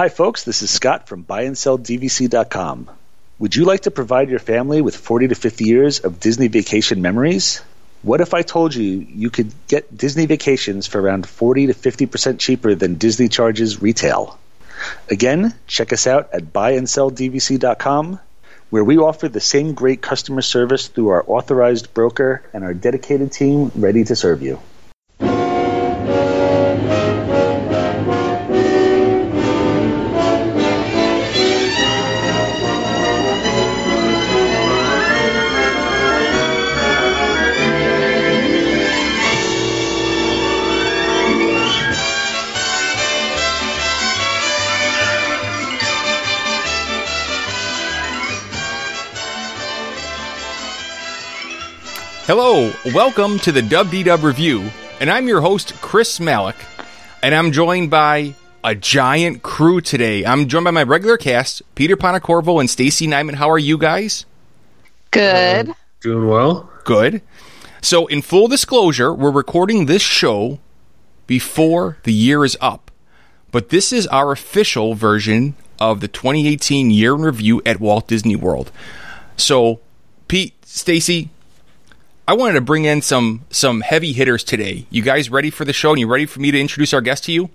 Hi, folks. This is Scott from BuyAndSellDVC.com. Would you like to provide your family with 40 to 50 years of Disney vacation memories? What if I told you you could get Disney vacations for around 40 to 50% cheaper than Disney charges retail? Again, check us out at buyandsellDVC.com, where we offer the same great customer service through our authorized broker and our dedicated team ready to serve you. Hello, welcome to the WDW Revue, and I'm your host, Chris Malik, and I'm joined by a giant crew today. I'm joined by my regular cast, Peter Ponacorvo and Stacey Nyman. How are you guys? Good. Uh, doing well. Good. So, in full disclosure, we're recording this show before the year is up, but this is our official version of the 2018 year in review at Walt Disney World. So, Pete, Stacey, I wanted to bring in some some heavy hitters today. You guys ready for the show? And you ready for me to introduce our guest to you?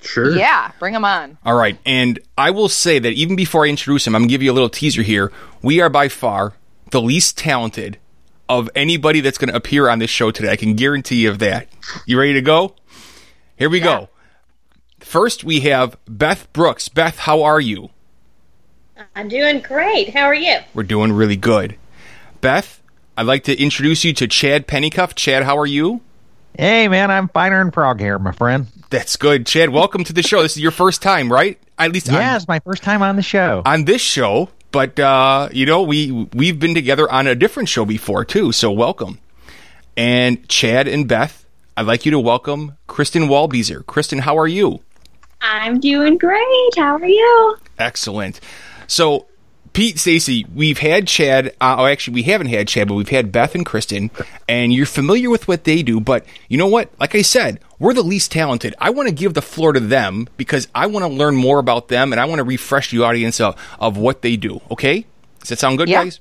Sure. Yeah, bring them on. All right. And I will say that even before I introduce him, I'm going to give you a little teaser here. We are by far the least talented of anybody that's going to appear on this show today. I can guarantee you of that. You ready to go? Here we Yeah. go. First, we have Beth Brooks. Beth, how are you? I'm doing great. How are you? We're doing really good. Beth, I'd like to introduce you to Chad Pennycuff. Chad, how are you? Hey, man, I'm finer in Prague here, my friend. That's good. Chad, welcome to the show. This is your first time, right? At least on- Yeah, it's my first time on the show. on this show, but uh, you know we we've been together on a different show before too. So welcome, and Chad and Beth. I'd like you to welcome Kristen Waldbieser. Kristen, how are you? I'm doing great. How are you? Excellent. So, Pete, Stacey, we've had Chad. Uh, oh, actually, we haven't had Chad, but we've had Beth and Kristen, and you're familiar with what they do. But you know what? Like I said, we're the least talented. I want to give the floor to them because I want to learn more about them, and I want to refresh the audience of, of what they do. Okay? Does that sound good, Yeah. guys?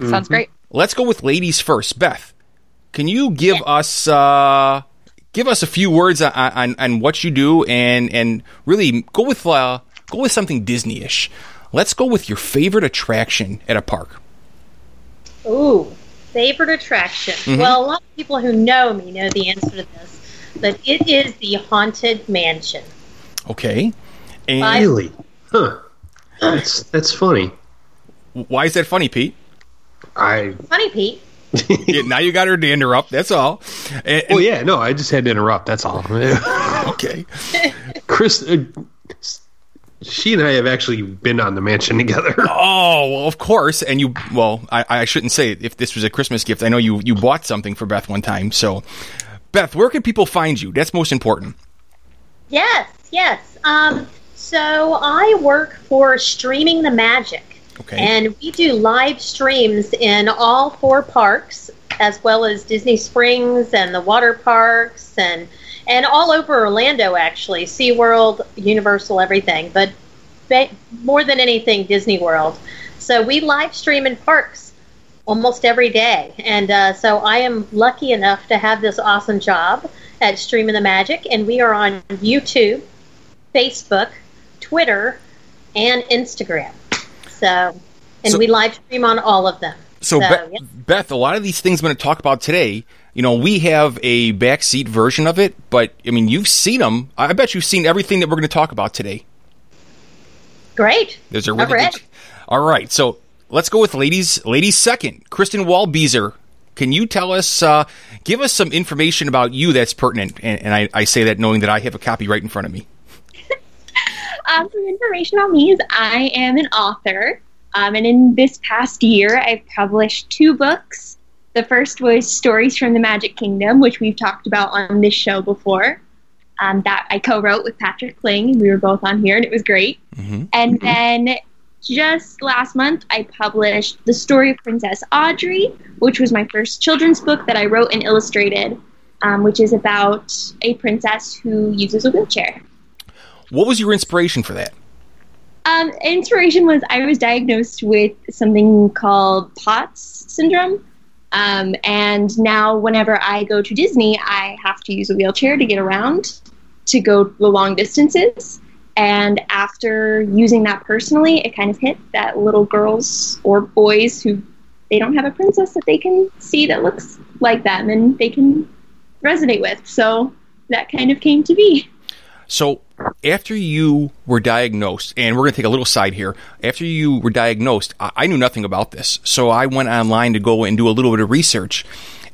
Sounds great. Let's go with ladies first. Beth, can you give us uh, give us a few words on, on, on what you do, and and really go with uh, go with something Disney-ish. Let's go with your favorite attraction at a park. Ooh, favorite attraction. Well, a lot of people who know me know the answer to this, but it is the Haunted Mansion. Okay, and I- Really? Huh. That's that's funny. why is that funny, Pete? I Funny, Pete. Yeah, now you got her to interrupt. That's all. And, well, yeah, no, I just had to interrupt. That's all. okay. Chris, uh, she and I have actually been on the mansion together. Oh, well, of course. And you, well, I, I shouldn't say it if this was a Christmas gift. I know you you bought something for Beth one time. So, Beth, where can people find you? That's most important. Yes, yes. Um, so I work for Streaming the Magic. Okay. And we do live streams in all four parks, as well as Disney Springs and the water parks, and and all over Orlando, actually, SeaWorld, Universal, everything. But ba- more than anything, Disney World. So we live stream in parks almost every day, and uh, so I am lucky enough to have this awesome job at Streaming the Magic, and we are on YouTube, Facebook, Twitter, and Instagram. So, and So- we live stream on all of them. So, So, Beth, yeah. Beth, a lot of these things I'm going to talk about today, you know, we have a backseat version of it, but I mean, you've seen them. I bet you've seen everything that we're going to talk about today. Great. There's a really good. All right, so let's go with ladies. Ladies second. Kristen Waldbieser, can you tell us, uh, give us some information about you that's pertinent? And, and I, I say that knowing that I have a copy right in front of me. Um, some information on me is I am an author, um, and in this past year, I've published two books. The first was Stories from the Magic Kingdom, which we've talked about on this show before. Um, that I co-wrote with Patrick Kling. We were both on here, and it was great. And then just last month, I published The Story of Princess Audrey, which was my first children's book that I wrote and illustrated, um, which is about a princess who uses a wheelchair. What was your inspiration for that? Um, inspiration was I was diagnosed with something called POTS syndrome. Um, and now, whenever I go to Disney, I have to use a wheelchair to get around to go the long distances. And after using that personally, it kind of hit that little girls or boys who they don't have a princess that they can see that looks like them and they can resonate with. So that kind of came to be. So, after you were diagnosed, and we're going to take a little side here. After you were diagnosed, I, I knew nothing about this, so I went online to go and do a little bit of research,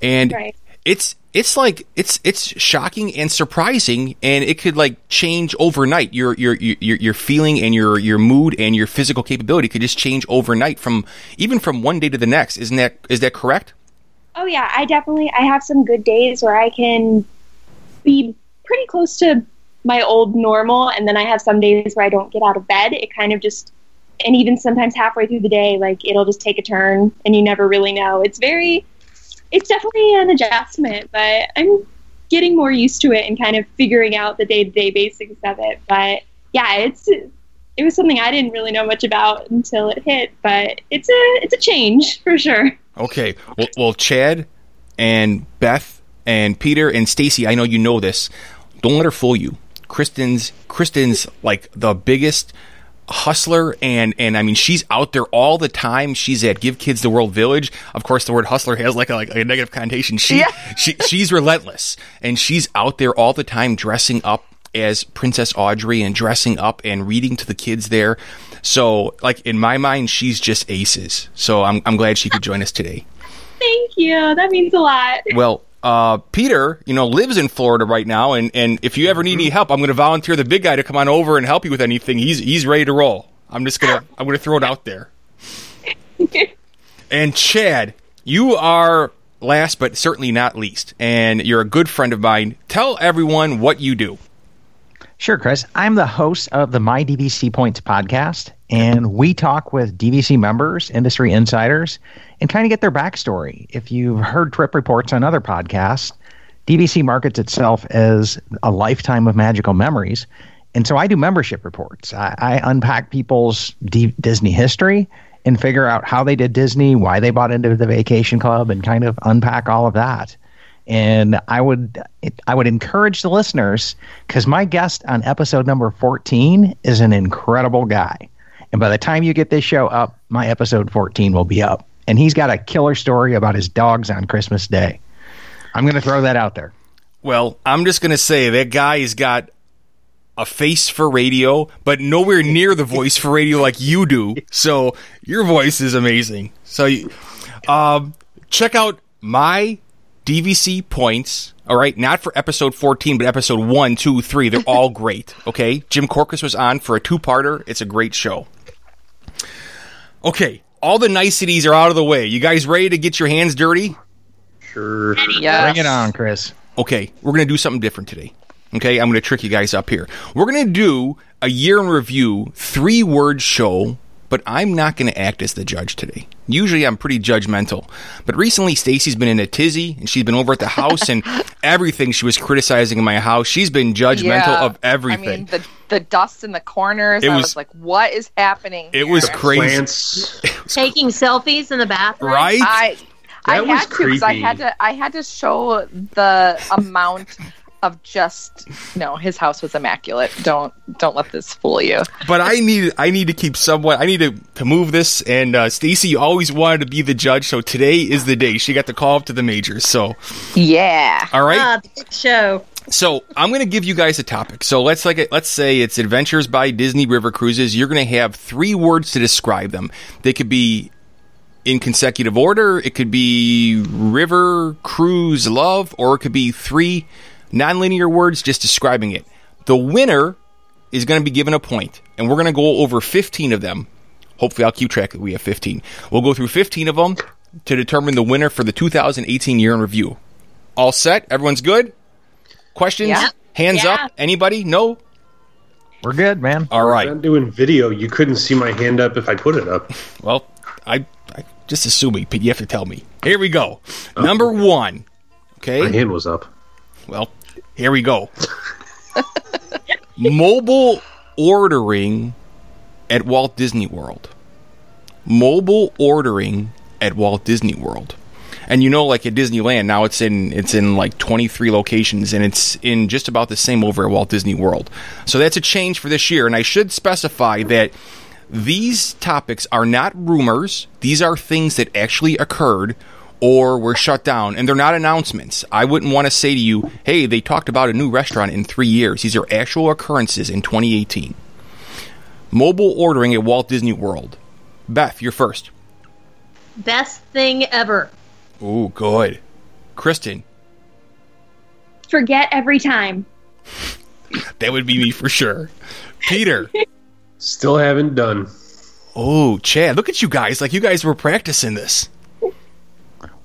and Right. it's it's like it's it's shocking and surprising, and it could like change overnight. Your your your your feeling and your your mood and your physical capability could just change overnight from even from one day to the next. Isn't that is that correct? Oh yeah, I definitely I have some good days where I can be pretty close to my old normal and then I have some days where I don't get out of bed. It kind of just and even sometimes halfway through the day like it'll just take a turn and you never really know. It's very it's definitely an adjustment, but I'm getting more used to it and kind of figuring out the day-to-day basics of it. But yeah, it's it was something I didn't really know much about until it hit, but it's a it's a change for sure. Okay. Well, well, Chad and Beth and Peter and Stacey, I know you know this. Don't let her fool you. Kristen's Kristen's like the biggest hustler and and I mean she's out there all the time. She's at Give Kids the World Village. Of course, the word hustler has like a, like a negative connotation. She Yeah. she she's relentless and she's out there all the time dressing up as Princess Audrey and dressing up and reading to the kids there. So, like in my mind, she's just aces. So I'm I'm glad she could join us today. Thank you. That means a lot. Well, uh, Peter, you know, lives in Florida right now, and, and if you ever need any help, I'm going to volunteer the big guy to come on over and help you with anything. He's he's ready to roll. I'm just gonna I'm gonna throw it out there. and Chad, you are last but certainly not least, and you're a good friend of mine. Tell everyone what you do. Sure, Chris. I'm the host of the My DVC Points podcast, and we talk with DVC members, industry insiders, and kind of get their backstory. If you've heard trip reports on other podcasts, DVC markets itself as a lifetime of magical memories. And so I do membership reports. I, I unpack people's D- Disney history and figure out how they did Disney, why they bought into the vacation club, and kind of unpack all of that. And I would I would encourage the listeners because my guest on episode number 14 is an incredible guy. And by the time you get this show up, my episode 14 will be up. And he's got a killer story about his dogs on Christmas Day. I'm going to throw that out there. Well, I'm just gonna say that guy's got a face for radio, but nowhere near the voice for radio like you do. So your voice is amazing. So, um, check out my DVC points. All right, not for episode 14, but episode one, two, three. They're all great. Okay, Jim Corcus was on for a two-parter. It's a great show. Okay, all the niceties are out of the way. You guys ready to get your hands dirty? Sure. Yeah. Bring it on, Chris. okay, we're going to do something different today. Okay, I'm going to trick you guys up here. We're going to do a year in review, three word show, but I'm not going to act as the judge today. Usually I'm pretty judgmental, but recently Stacey's been in a tizzy and she's been over at the house and everything she was criticizing in my house. She's been judgmental Yeah. of everything. I mean, the the dust in the corners. It I was- was, like, what is happening? it here? was crazy, Plants. Taking selfies in the bathroom. right? I I That was had to because I had to I had to show the amount of just no. His house was immaculate. Don't don't let this fool you. but I need I need to keep somewhat. I need to, to move this. And uh, Stacey, you always wanted to be the judge, so today is the day. She got the call up to the majors. So, Yeah. all right. Ah, big show. So I'm going to give you guys a topic. So let's like let's say it's Adventures by Disney River Cruises. You're going to have three words to describe them. They could be in consecutive order. It could be river, cruise, love, or it could be three nonlinear words just describing it. The winner is going to be given a point, and we're going to go over 15 of them. Hopefully, I'll keep track that we have 15. We'll go through 15 of them to determine the winner for the 2018 year in review. All set? Everyone's good? Questions? Yeah. Hands Yeah. up? Anybody? No? We're good, man. All right. I'm doing video. You couldn't see my hand up if I put it up. Well, I, I just assuming, but you have to tell me. Here we go. Number one. Okay. My hand was up. Well, here we go. Mobile ordering at Walt Disney World. Mobile ordering at Walt Disney World. And you know, like at Disneyland now, it's in it's in like 23 locations, and it's in just about the same over at Walt Disney World. So that's a change for this year. And I should specify that these topics are not rumors; these are things that actually occurred or were shut down, and they're not announcements. I wouldn't want to say to you, "Hey, they talked about a new restaurant in three years." These are actual occurrences in 2018. Mobile ordering at Walt Disney World. Beth, you're first. Best thing ever. Ooh, good. Kristen, Forget every time. that would be me for sure. Peter. Still haven't done. Oh, Chad, look at you guys. Like you guys were practicing this.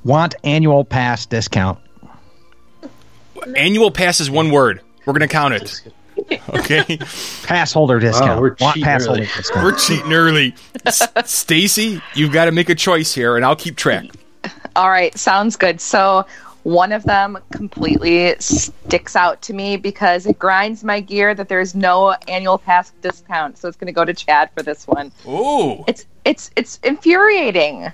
Want annual pass discount. Annual pass is one word. We're going to count it. Okay. Pass holder discount. we're Want cheating pass early. holder discount. We're cheating early. S- Stacey, you've got to make a choice here, and I'll keep track. All right, sounds good. So one of them completely sticks out to me because it grinds my gear that there's no annual pass discount. So it's going to go to Chad for this one. Ooh. It's it's it's infuriating.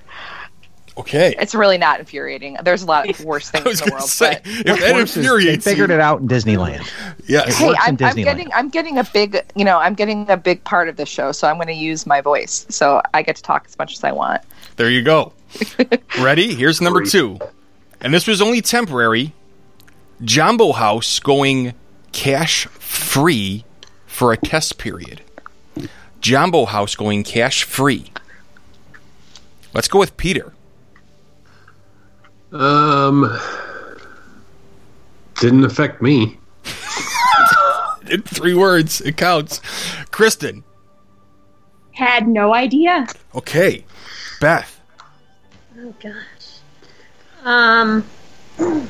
Okay. It's really not infuriating. There's a lot of worse I things was in the world, say, but if that Worse is they figured you, it out in Disneyland. Yeah. hey, works in I'm, I'm getting I'm getting a big you know I'm getting a big part of the show, so I'm going to use my voice, so I get to talk as much as I want. There you go. Ready? Here's number two. And this was only temporary. Jambo House going cash free for a test period. Jambo House going cash free. Let's go with Peter. Um, didn't affect me. In three words, it counts. Kristen. Had no idea. Okay. Beth. Oh gosh. Um, I'm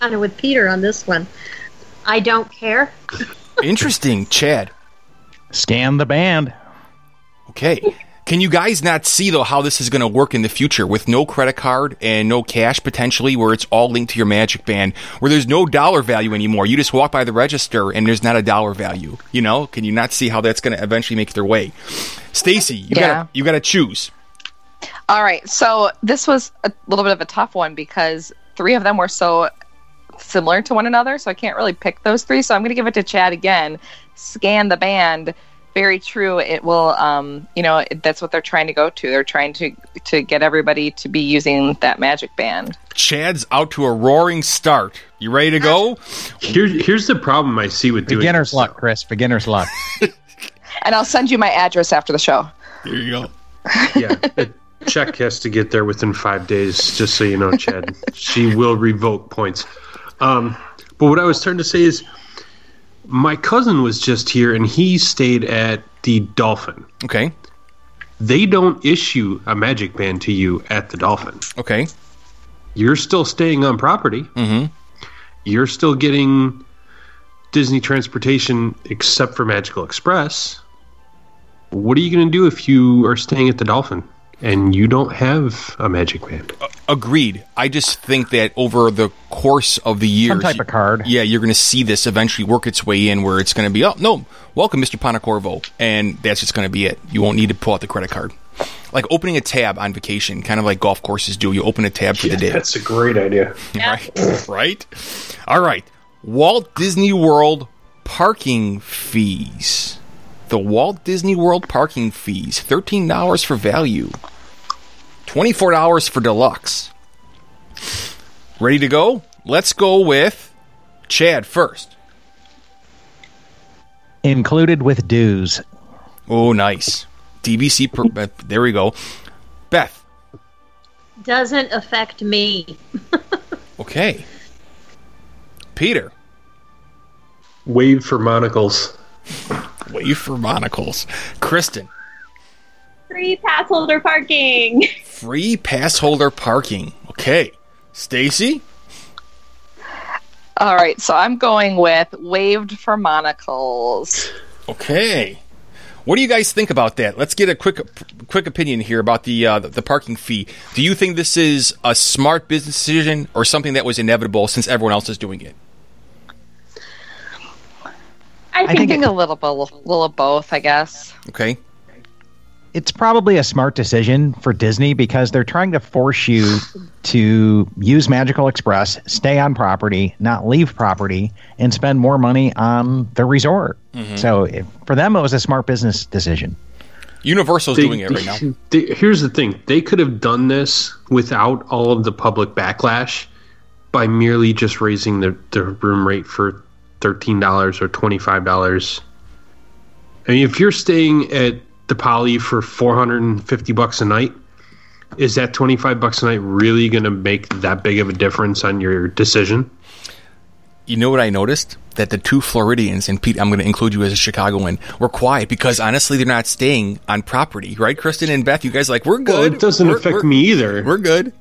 kind of with Peter on this one. I don't care. Interesting. Chad. Scan the band. Okay. Can you guys not see though how this is going to work in the future with no credit card and no cash potentially, where it's all linked to your Magic Band, where there's no dollar value anymore? You just walk by the register and there's not a dollar value. You know? Can you not see how that's going to eventually make their way? Stacey, you Yeah. gotta you gotta choose. All right, so this was a little bit of a tough one because three of them were so similar to one another, so I can't really pick those three. So I'm going to give it to Chad again. Scan the band. Very true. It will, um, you know, that's what they're trying to go to. They're trying to to get everybody to be using that magic band. Chad's out to a roaring start. You ready to go? Here, here's the problem I see with doing Beginner's this, luck. Chris. Beginner's luck. And I'll send you my address after the show. There you go. Yeah, a check has to get there within five days. Just so you know, Chad, she will revoke points. Um, but what I was trying to say is, my cousin was just here and he stayed at the Dolphin. Okay. They don't issue a magic band to you at the Dolphin. Okay. You're still staying on property. Mhm. You're still getting Disney transportation except for Magical Express. What are you going to do if you are staying at the Dolphin and you don't have a magic band? Agreed. I just think that over the course of the years, Some type of card. yeah, you're going to see this eventually work its way in where it's going to be, oh, no, welcome, Mr. Panacorvo. And that's just going to be it. You won't need to pull out the credit card. Like opening a tab on vacation, kind of like golf courses do. You open a tab for the day. That's a great idea. Right? right? All right. Walt Disney World parking fees. The Walt Disney World parking fees $13 for value, $24 for deluxe. Ready to go? Let's go with Chad first. Included with dues. Oh, nice. DVC, per, uh, there we go. Beth. Doesn't affect me. Okay. Peter. Wave for monocles. Wave for monocles. Kristen. Free pass holder parking. Free pass holder parking. Okay. Stacey? All right, so I'm going with waived for monocles. Okay. What do you guys think about that? Let's get a quick quick opinion here about the uh, the parking fee. Do you think this is a smart business decision or something that was inevitable since everyone else is doing it? I I think, think I think a little bit, little of both, I guess. Okay. It's probably a smart decision for Disney because they're trying to force you to use Magical Express, stay on property, not leave property, and spend more money on the resort. Mm-hmm. So if, for them, it was a smart business decision. Universal's They- doing it right now. they- here's the thing: they could have done this without all of the public backlash by merely just raising the, the room rate for thirteen dollars or twenty five dollars. I mean, if you're staying at the Poly for four hundred and fifty bucks a night, is that twenty five bucks a night really going to make that big of a difference on your decision? You know what I noticed? That the two Floridians, and Pete, I'm going to include you as a Chicagoan, were quiet because honestly, they're not staying on property, right? Kristen and Beth, you guys are like, we're good. Well, it doesn't We're- affect we're- me either. We're good.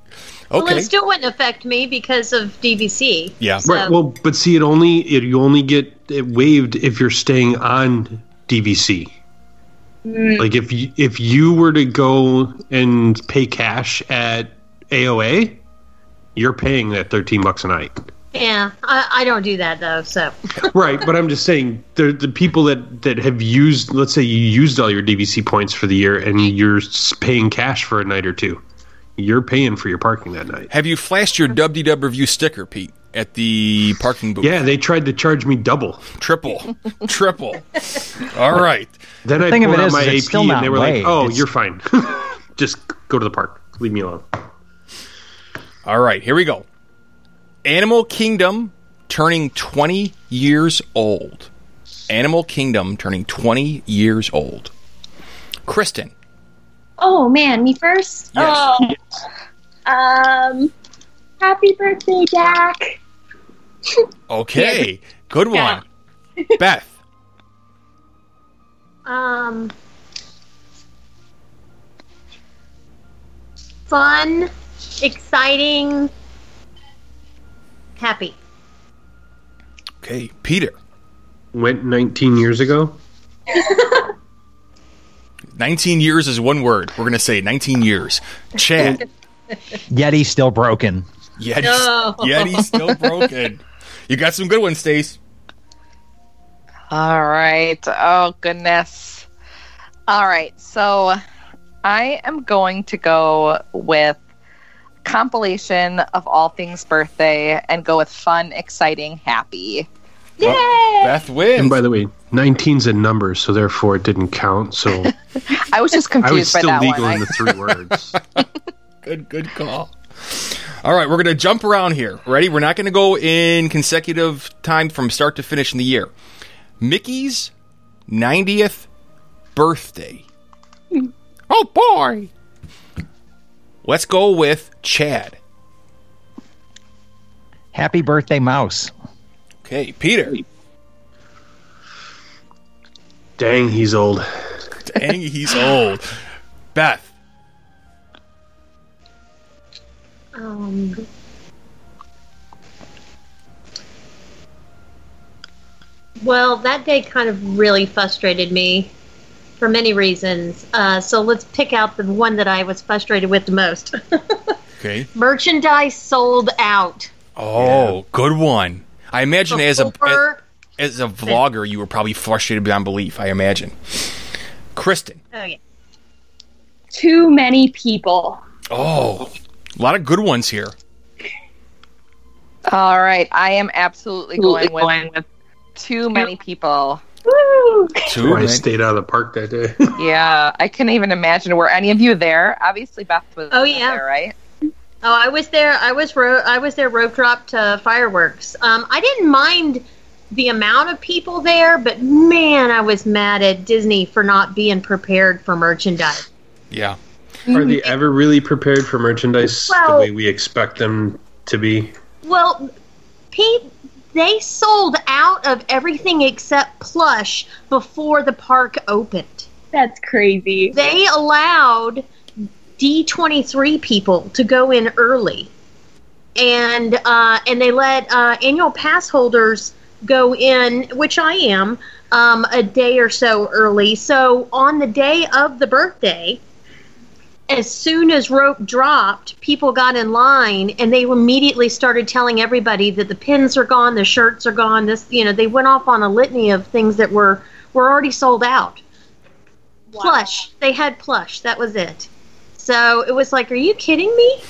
Well, Okay. it still wouldn't affect me because of DVC. Yeah. So- Right. Well, but see, it only it you only get it waived if you're staying on DVC. Mm. Like if you if you were to go and pay cash at AOA, you're paying that thirteen bucks a night. Yeah, I, I don't do that though. So right. But I'm just saying the the people that that have used, let's say you used all your DVC points for the year and you're paying cash for a night or two, you're paying for your parking that night. Have you flashed your WDW Revue sticker, Pete, at the parking booth? Yeah, they tried to charge me double. Triple. Triple. All right. Then I thing of pulled it out is, my is AP and they were waived. like, "Oh, It's- you're fine. Just go to the park. Leave me alone." All right, here we go. Animal Kingdom turning 20 years old. Animal Kingdom turning 20 years old. Kristen. Oh man, me first. Yes. Oh, um, happy birthday, Jack. Okay. Good one. Beth. um, fun, exciting, happy. Okay. Peter. Went 19 years ago. 19 years is one word. We're going to say 19 years. Chad. Yeti's still broken. Yeti's, No. Yeti's still broken. You got some good ones, Stace. All right. Oh, goodness. All right. So I am going to go with compilation of all things birthday and go with fun, exciting, happy. Yay! Beth wins. And by the way, 19's a number, so therefore it didn't count. So I was just confused I was confused by still legal one. in the three words. Good, good call. All right, we're going to jump around here. Ready? We're not going to go in consecutive time from start to finish in the year. Mickey's 90th birthday. Oh, boy. Let's go with Chad. Happy birthday, Mouse. Okay, Peter. Dang, he's old. Dang, he's old. Beth. Um, well, that day kind of really frustrated me for many reasons. Uh, so let's pick out the one that I was frustrated with the most. Okay. Merchandise sold out. Oh, good one. I imagine as a Before- as a vlogger, you were probably frustrated beyond belief. I imagine. Kristen. oh yeah. Too many people. Oh, a lot of good ones here. All right. I am absolutely going with, too many people. Woo! Two. Why I man. stayed out of the park that day. Yeah. I can't even imagine. Were any of you there? Obviously, Beth was Oh, yeah. there, right? Oh, I was there. I was ro- I was there. Rope drop to fireworks. Um, I didn't mind the amount of people there, but man, I was mad at Disney for not being prepared for merchandise. Yeah. Are they ever really prepared for merchandise the way we expect them to be? Well, Pete, they sold out of everything except plush before the park opened. That's crazy. They allowed D23 people to go in early. And uh, and they let uh, annual pass holders go in, which I am, um, a day or so early. So on the day of the birthday, as soon as rope dropped, people got in line and they immediately started telling everybody that the pins are gone, the shirts are gone. This, you know, they went off on a litany of things that were were already sold out. Plush, they had plush. That was it. So it was like, are you kidding me?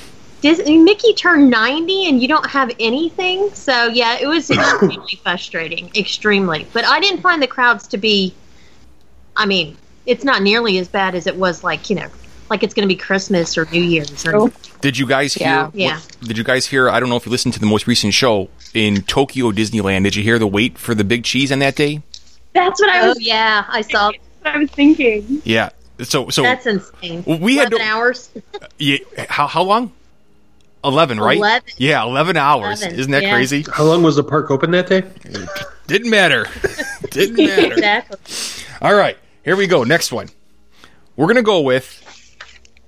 Disney, Mickey turned 90 and you don't have anything? So yeah, it was extremely frustrating. Extremely. But I didn't find the crowds to be, I mean, it's not nearly as bad as it was like, you know, like it's going to be Christmas or New Year's. Or, Oh. Did you guys hear? Yeah. what- Yeah. did you guys hear? I don't know if you listened to the most recent show in Tokyo Disneyland. Did you hear the wait for the big cheese on that day? That's what I Oh was. yeah, I saw. That's what I was thinking. Yeah. So so That's insane. We had 11 hours. yeah, how how long? Eleven, right? 11. Yeah, eleven hours. 11, Isn't that yeah. crazy? How long was the park open that day? Didn't matter. Didn't matter. exactly. All right, here we go. Next one. We're gonna go with,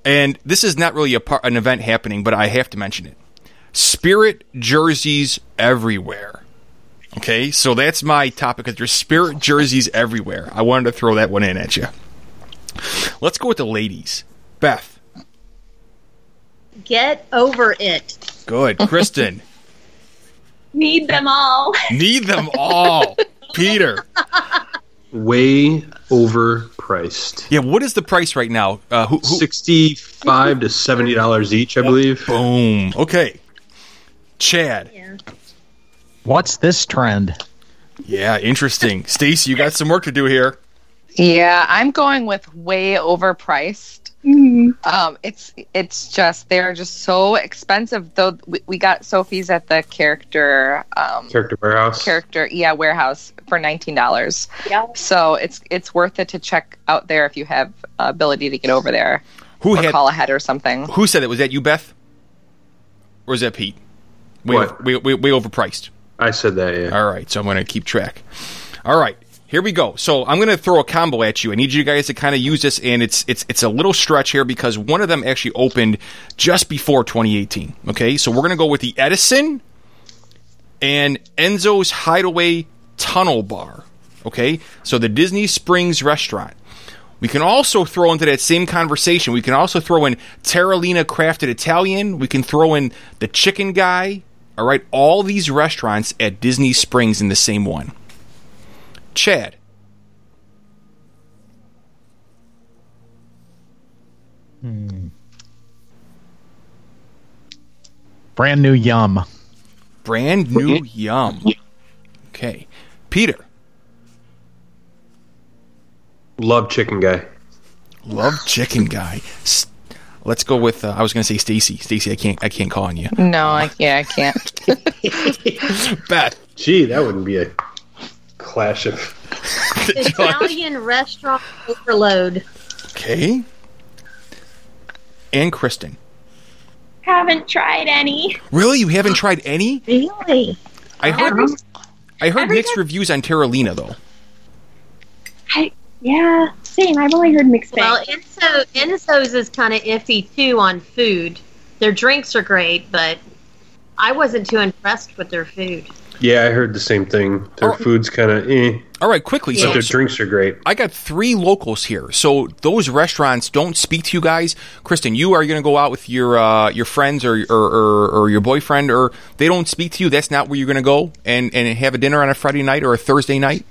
and this is not really a part, an event happening, but I have to mention it. Spirit jerseys everywhere. Okay, so that's my topic. Because there's spirit jerseys everywhere. I wanted to throw that one in at you. Let's go with the ladies. Beth, Get over it. good. Kristen, Need them all. need them all. Peter, Way overpriced. yeah. What is the price right now? Uh, who, who, Sixty-five to seventy dollars each, I believe. boom. Okay. Chad. Yeah. What's this trend? Yeah, interesting. Stacey, you got some work to do here. Yeah, I'm going with way overpriced. Mhm. Um, it's it's just they're just so expensive. Though we, we got Sophie's at the character um, Character warehouse. character yeah warehouse for nineteen dollars. Yeah. So it's it's worth it to check out there if you have uh, ability to get over there Who or had call ahead or something. who said it? Was that you, Beth? Or was that Pete? Way, What? over- way, way, way overpriced. I said that. Yeah. All right, so I'm going to keep track. All right, here we go. So I'm going to throw a combo at you. I need you guys to kind of use this, and it's it's it's a little stretch here because one of them actually opened just before 2018. Okay, so we're going to go with the Edison and Enzo's Hideaway Tunnel Bar. Okay, so the Disney Springs restaurant. We can also throw into that same conversation. We can also throw in Terralina Crafted Italian. We can throw in the Chicken Guy. All right, all these restaurants at Disney Springs in the same one. Chad, Hmm. Brand new yum. brand new yum. Okay, Peter, Love Chicken Guy. love Chicken Guy. S- Let's go with. Uh, I was going to say Stacey. Stacey, I can't. I can't call on you. No, I, yeah, I can't. Beth, Gee, that wouldn't be a clash of. Italian restaurant overload. okay, and Kristen. Haven't tried any. Really, you haven't tried any? Really? I heard. Every- I heard mixed time- reviews on Terralina though. I, yeah, same. I've only heard mixed Well, things. Enzo, Enzo's is kind of iffy too on food. Their drinks are great, but I wasn't too impressed with their food. Yeah, I heard the same thing. Their Oh. food's kind of eh, All right, quickly. but So, their so drinks are great. I got three locals here. So those restaurants don't speak to you guys. Kristen, you are going to go out with your uh, your friends or, or, or or your boyfriend, or they don't speak to you. That's not where you're going to go and and have a dinner on a Friday night or a Thursday night.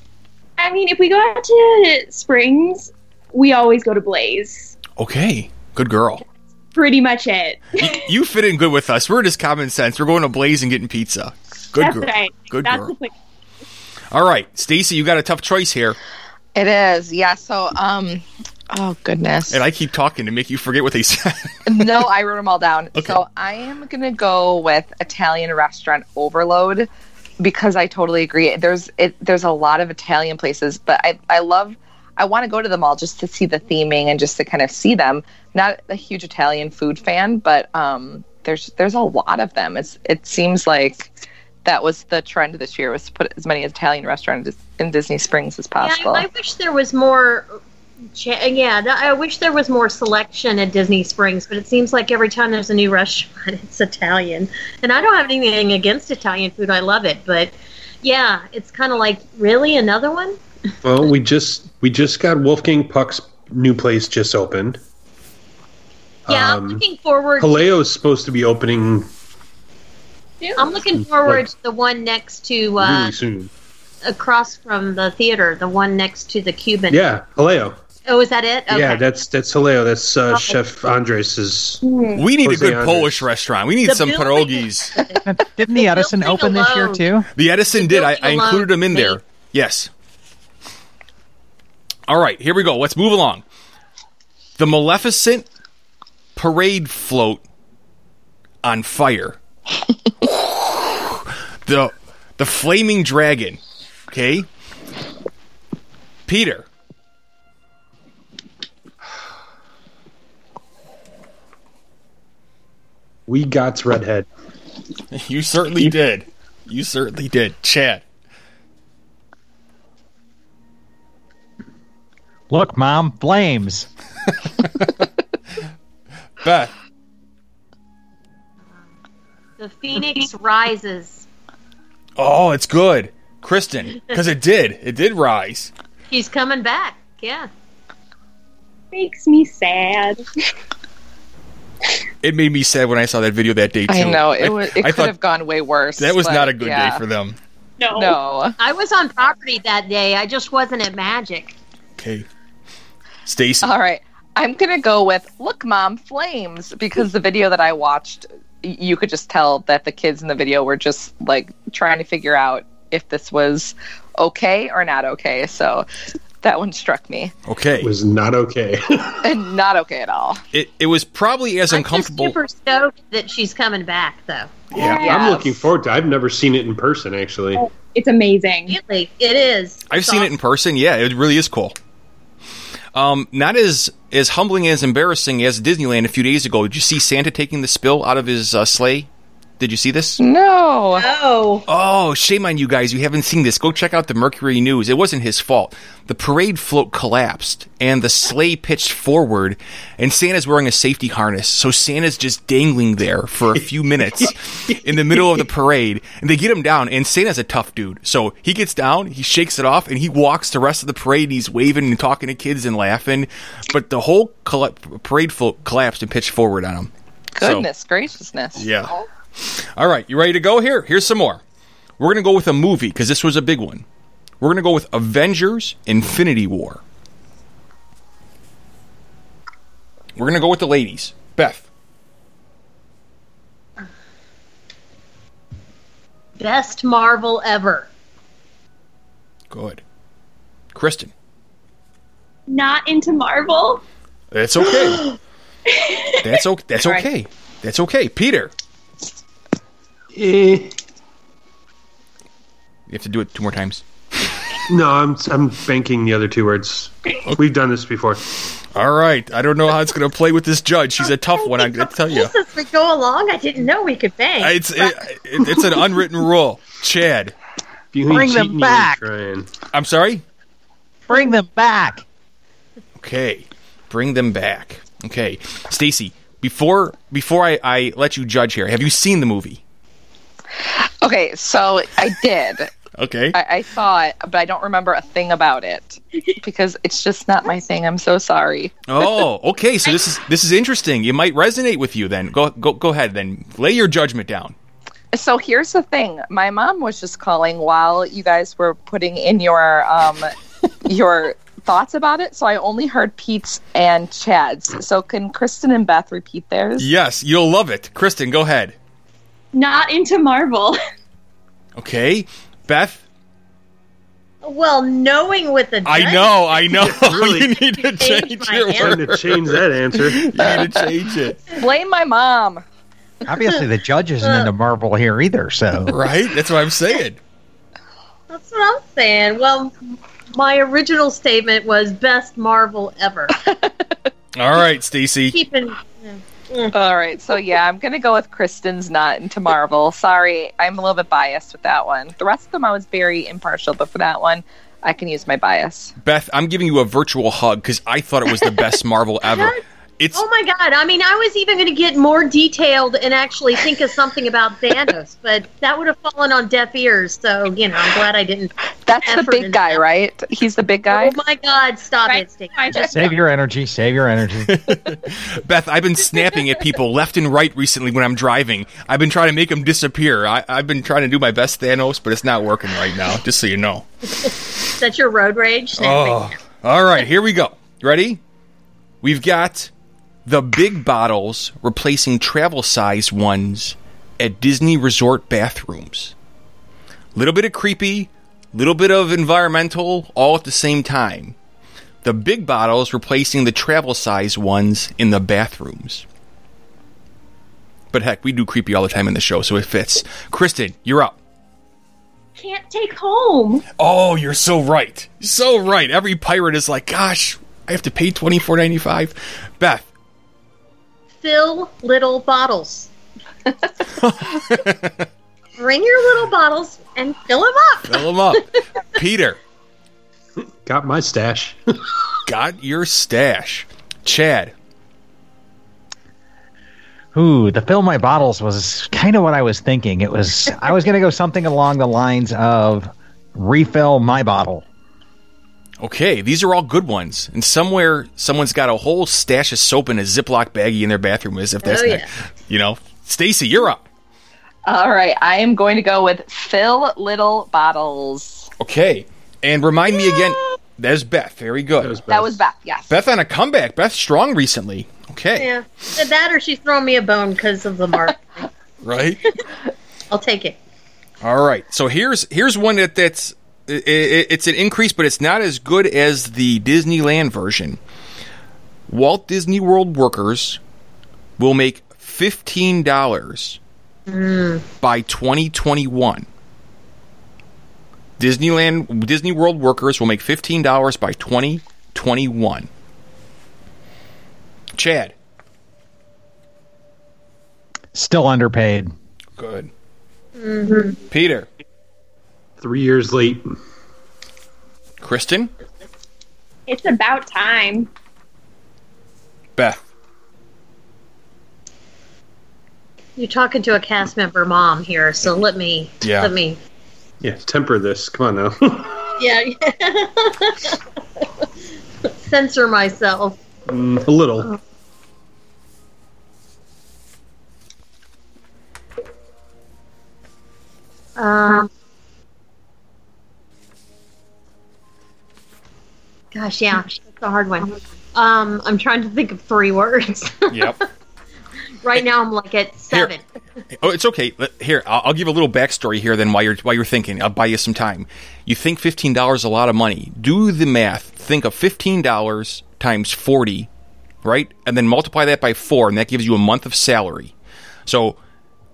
I mean, if we go out to Springs, we always go to Blaze. Okay, good girl. Pretty much it. You fit in good with us. We're just common sense. We're going to Blaze and getting pizza. Good That's girl. right. Good That's girl. the. All right, Stacey, you got a tough choice here, it is, yeah. So, um, oh goodness. and I keep talking to make you forget what they said. no, I wrote them all down. Okay. So I am gonna go with Italian restaurant overload because I totally agree. There's it, there's a lot of Italian places, but I I love I want to go to them all just to see the theming and just to kind of see them. Not a huge Italian food fan, but um, there's there's a lot of them. It's it seems like that was the trend this year was to put as many Italian restaurants in Disney Springs as possible. Yeah, I wish there was more. Yeah, I wish there was more selection at Disney Springs, but it seems like every time there's a new restaurant, it's Italian. And I don't have anything against Italian food; I love it. But yeah, it's kind of like really another one. Well, we just we just got Wolfgang Puck's new place just opened. Yeah, Um, I'm looking forward. Jaleo is supposed to be opening I'm looking forward to the one next to uh, really soon. across from the theater, the one next to the Cuban. Yeah, Jaleo. Oh, is that it? Okay. Yeah, that's that's Jaleo. That's uh, Okay. Chef Andres's. We need a good Andres. Polish restaurant. We need The some building pierogies. Didn't the Edison building open this year too? The Edison did. I, I included them in alone there. Yes. All right, here we go. Let's move along. The Maleficent parade float on fire. The the flaming dragon. Okay. Peter. We got redhead. You certainly did. You certainly did. Chad. Look, Mom, flames. Beth. The Phoenix rises. Oh, it's good. Kristen. Because it did. It did rise. She's coming back. Yeah. Makes me sad. It made me sad when I saw that video that day too. I know it was. It I could thought have gone way worse. that was but not a good yeah. day for them. No. No. I was on property that day. I just wasn't at Magic. Okay. Stacy. All right. I'm gonna go with "Look, Mom, Flames" because the video that I watched, y- you could just tell that the kids in the video were just like trying to figure out if this was okay or not okay. So that one struck me, Okay. It was not okay. and not okay at all. It, it was probably as I'm just uncomfortable. super stoked that she's coming back, though. Yeah. Yeah. I'm looking forward to. I've never seen it in person, actually. It's amazing. Really, it is. I've It's seen it in person. Yeah, it really is cool. Um, not as as humbling as embarrassing as Disneyland a few days ago. Did you see Santa taking the spill out of his uh, sleigh? Did you see this? No. Oh, Oh, shame on you guys. You haven't seen this. Go check out the Mercury News. It wasn't his fault. The parade float collapsed and the sleigh pitched forward, and Santa's wearing a safety harness. So Santa's just dangling there for a few minutes in the middle of the parade. And they get him down, and Santa's a tough dude. So he gets down, he shakes it off, and he walks the rest of the parade. And he's waving and talking to kids and laughing. But the whole colla- parade float collapsed and pitched forward on him. So- Goodness graciousness. yeah. All right, you ready to go here? Here's some more. We're going to go with a movie because this was a big one. We're going to go with Avengers Infinity War. We're going to go with the ladies. Beth. best Marvel ever. Good. Kristen. Not into Marvel. That's okay. that's okay. That's okay. That's okay. Peter. Eh. You have to do it two more times. No, I'm I'm banking the other two words. We've done this before. All right. I don't know how it's going to play with this judge. She's a tough one. I'm going to tell you. As we go along, I didn't know we could bang. It's it, it, it's an unwritten rule. Chad. If you ain't Bring them cheating, you ain't back. I'm sorry. Bring them back. Okay, bring them back. Okay, Stacey. Before before I, I let you judge here, have you seen the movie? Okay, so I did. Okay. I, I saw it, but I don't remember a thing about it because it's just not my thing. I'm so sorry. oh, okay. So this is this is interesting. It might resonate with you. Then go go go ahead. Then lay your judgment down. So here's the thing: my mom was just calling while you guys were putting in your um your thoughts about it. So I only heard Pete's and Chad's. So can Kristen and Beth repeat theirs? Yes, you'll love it. Kristen, go ahead. Not into Marvel. Okay, Beth. well, knowing with the I know, I know. really you need to changed change my your answer. word. To change that answer. You need to change it. Blame my mom. Obviously, the judge isn't into uh. Marvel here either. So Right? That's what I'm saying. That's what I'm saying. Well, my original statement was best Marvel ever. All right, Stacey. Keeping All right, so yeah, I'm gonna go with Kristen's not into Marvel. Sorry, I'm a little bit biased with that one. The rest of them I was very impartial, but for that one, I can use my bias. Beth, I'm giving you a virtual hug because I thought it was the best Marvel ever. It It's Oh my god! I mean, I was even going to get more detailed and actually think of something about Thanos, but that would have fallen on deaf ears. So you know, I'm glad I didn't. That's the big guy, that. right? He's the big guy. Oh my god! Stop Right. it, Stacey. I just Save your energy. Save your energy. Beth. I've been snapping at people left and right recently when I'm driving. I've been trying to make them disappear. I, I've been trying to do my best, Thanos, but it's not working right now. Just so you know. That's your road rage? Oh, all right. Here we go. Ready? We've got the big bottles replacing travel size ones at Disney resort bathrooms. Little bit of creepy, little bit of environmental, all at the same time. The big bottles replacing the travel size ones in the bathrooms. But heck, we do creepy all the time in the show, so it fits. Kristen, you're up. can't take home. Oh, you're so right. So right. Every pirate is like, gosh, I have to pay twenty four ninety five. Beth, Fill little bottles. Bring your little bottles and fill them up. fill them up. Peter, Got my stash. got your stash. Chad, Ooh, the fill my bottles was kind of what I was thinking. It was I was going to go something along the lines of refill my bottle. Okay, these are all good ones. And somewhere, someone's got a whole stash of soap in a Ziploc baggie in their bathroom. As if that's Oh, not, you know. Stacey, you're up. All right, I am going to go with fill little bottles. Okay, and remind me again. There's Beth. Very good. That was That was Beth. Yes. Beth on a comeback. Beth strong recently. Okay, Yeah, Either that or she's throwing me a bone because of the mark. right. I'll take it. All right. So here's here's one that that's i i it's an increase, but it's not as good as the Disneyland version. Walt Disney World workers will make fifteen dollars mm. by 2021. Disneyland Disney World workers will make fifteen dollars by 2021. Chad, Still underpaid. good. Mm-hmm. Peter, Three years late. Kristen, It's about time. Beth. You're talking to a cast member mom here, so let me Yeah. let me Yeah, temper this. Come on now. yeah censor myself. Mm, a little. Um, gosh, yeah, that's a hard one. Um, I'm trying to think of three words. Yep. right now, I'm like at seven. Oh, it's okay. Here, I'll, I'll give a little backstory here. Then, while you're while you're thinking, I'll buy you some time. You think fifteen dollars a lot of money? Do the math. Think of fifteen dollars times forty, right? And then multiply that by four, and that gives you a month of salary. So,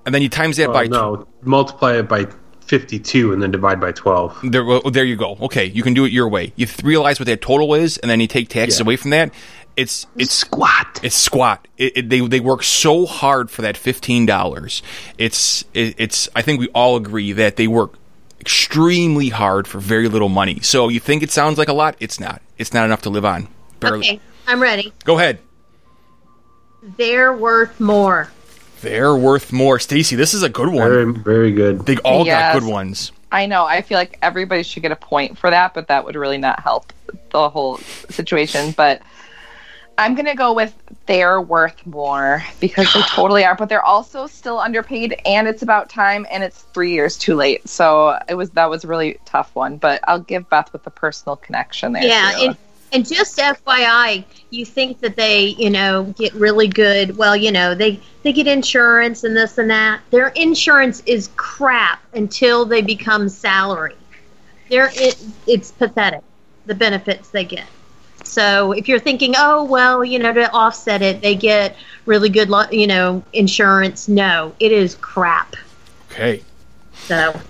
and then you times that Oh, by tw- no, multiply it by 52 and then divide by 12. There, well, there you go. Okay, you can do it your way. You realize what that total is, and then you take taxes Yeah. away from that. It's it's Squat. It's squat. It, it, they they work so hard for that fifteen dollars. It's it, it's. I think we all agree that they work extremely hard for very little money. So you think it sounds like a lot? It's not. It's not enough to live on. Barely. Okay, I'm ready. Go ahead. They're worth more. They're worth more. Stacey, this is a good one. Very, very good. They all Yes. got good ones. I know. I feel like everybody should get a point for that, but that would really not help the whole situation. But I'm gonna go with they're worth more because they totally are, but they're also still underpaid, and it's about time, and it's three years too late. So it was that was a really tough one. But I'll give Beth with the personal connection there. Yeah, too. And, just FYI, you think that they, you know, get really good. Well, you know, they they get insurance and this and that. Their insurance is crap until they become salary. They're it, it's pathetic the benefits they get. So if you're thinking, oh well, you know, to offset it, they get really good, lo- you know, insurance. No, it is crap. Okay. So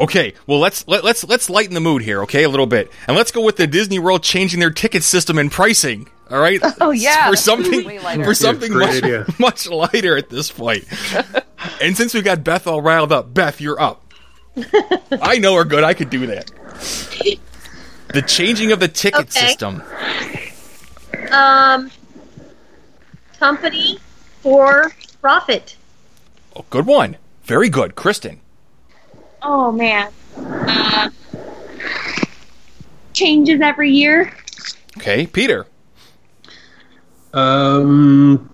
Okay, well let's let, let's let's lighten the mood here, okay, a little bit, and let's go with the Disney World changing their ticket system and pricing. All right. Oh, yeah, For something for something much, idea. much lighter at this point. and since we got Beth all riled up, Beth, you're up. I know her good. I could do that. The changing of the ticket Okay. system. Um, company for profit. Oh, good one. Very good, Kristen. Oh man. Uh, changes every year. Okay, Peter. Um,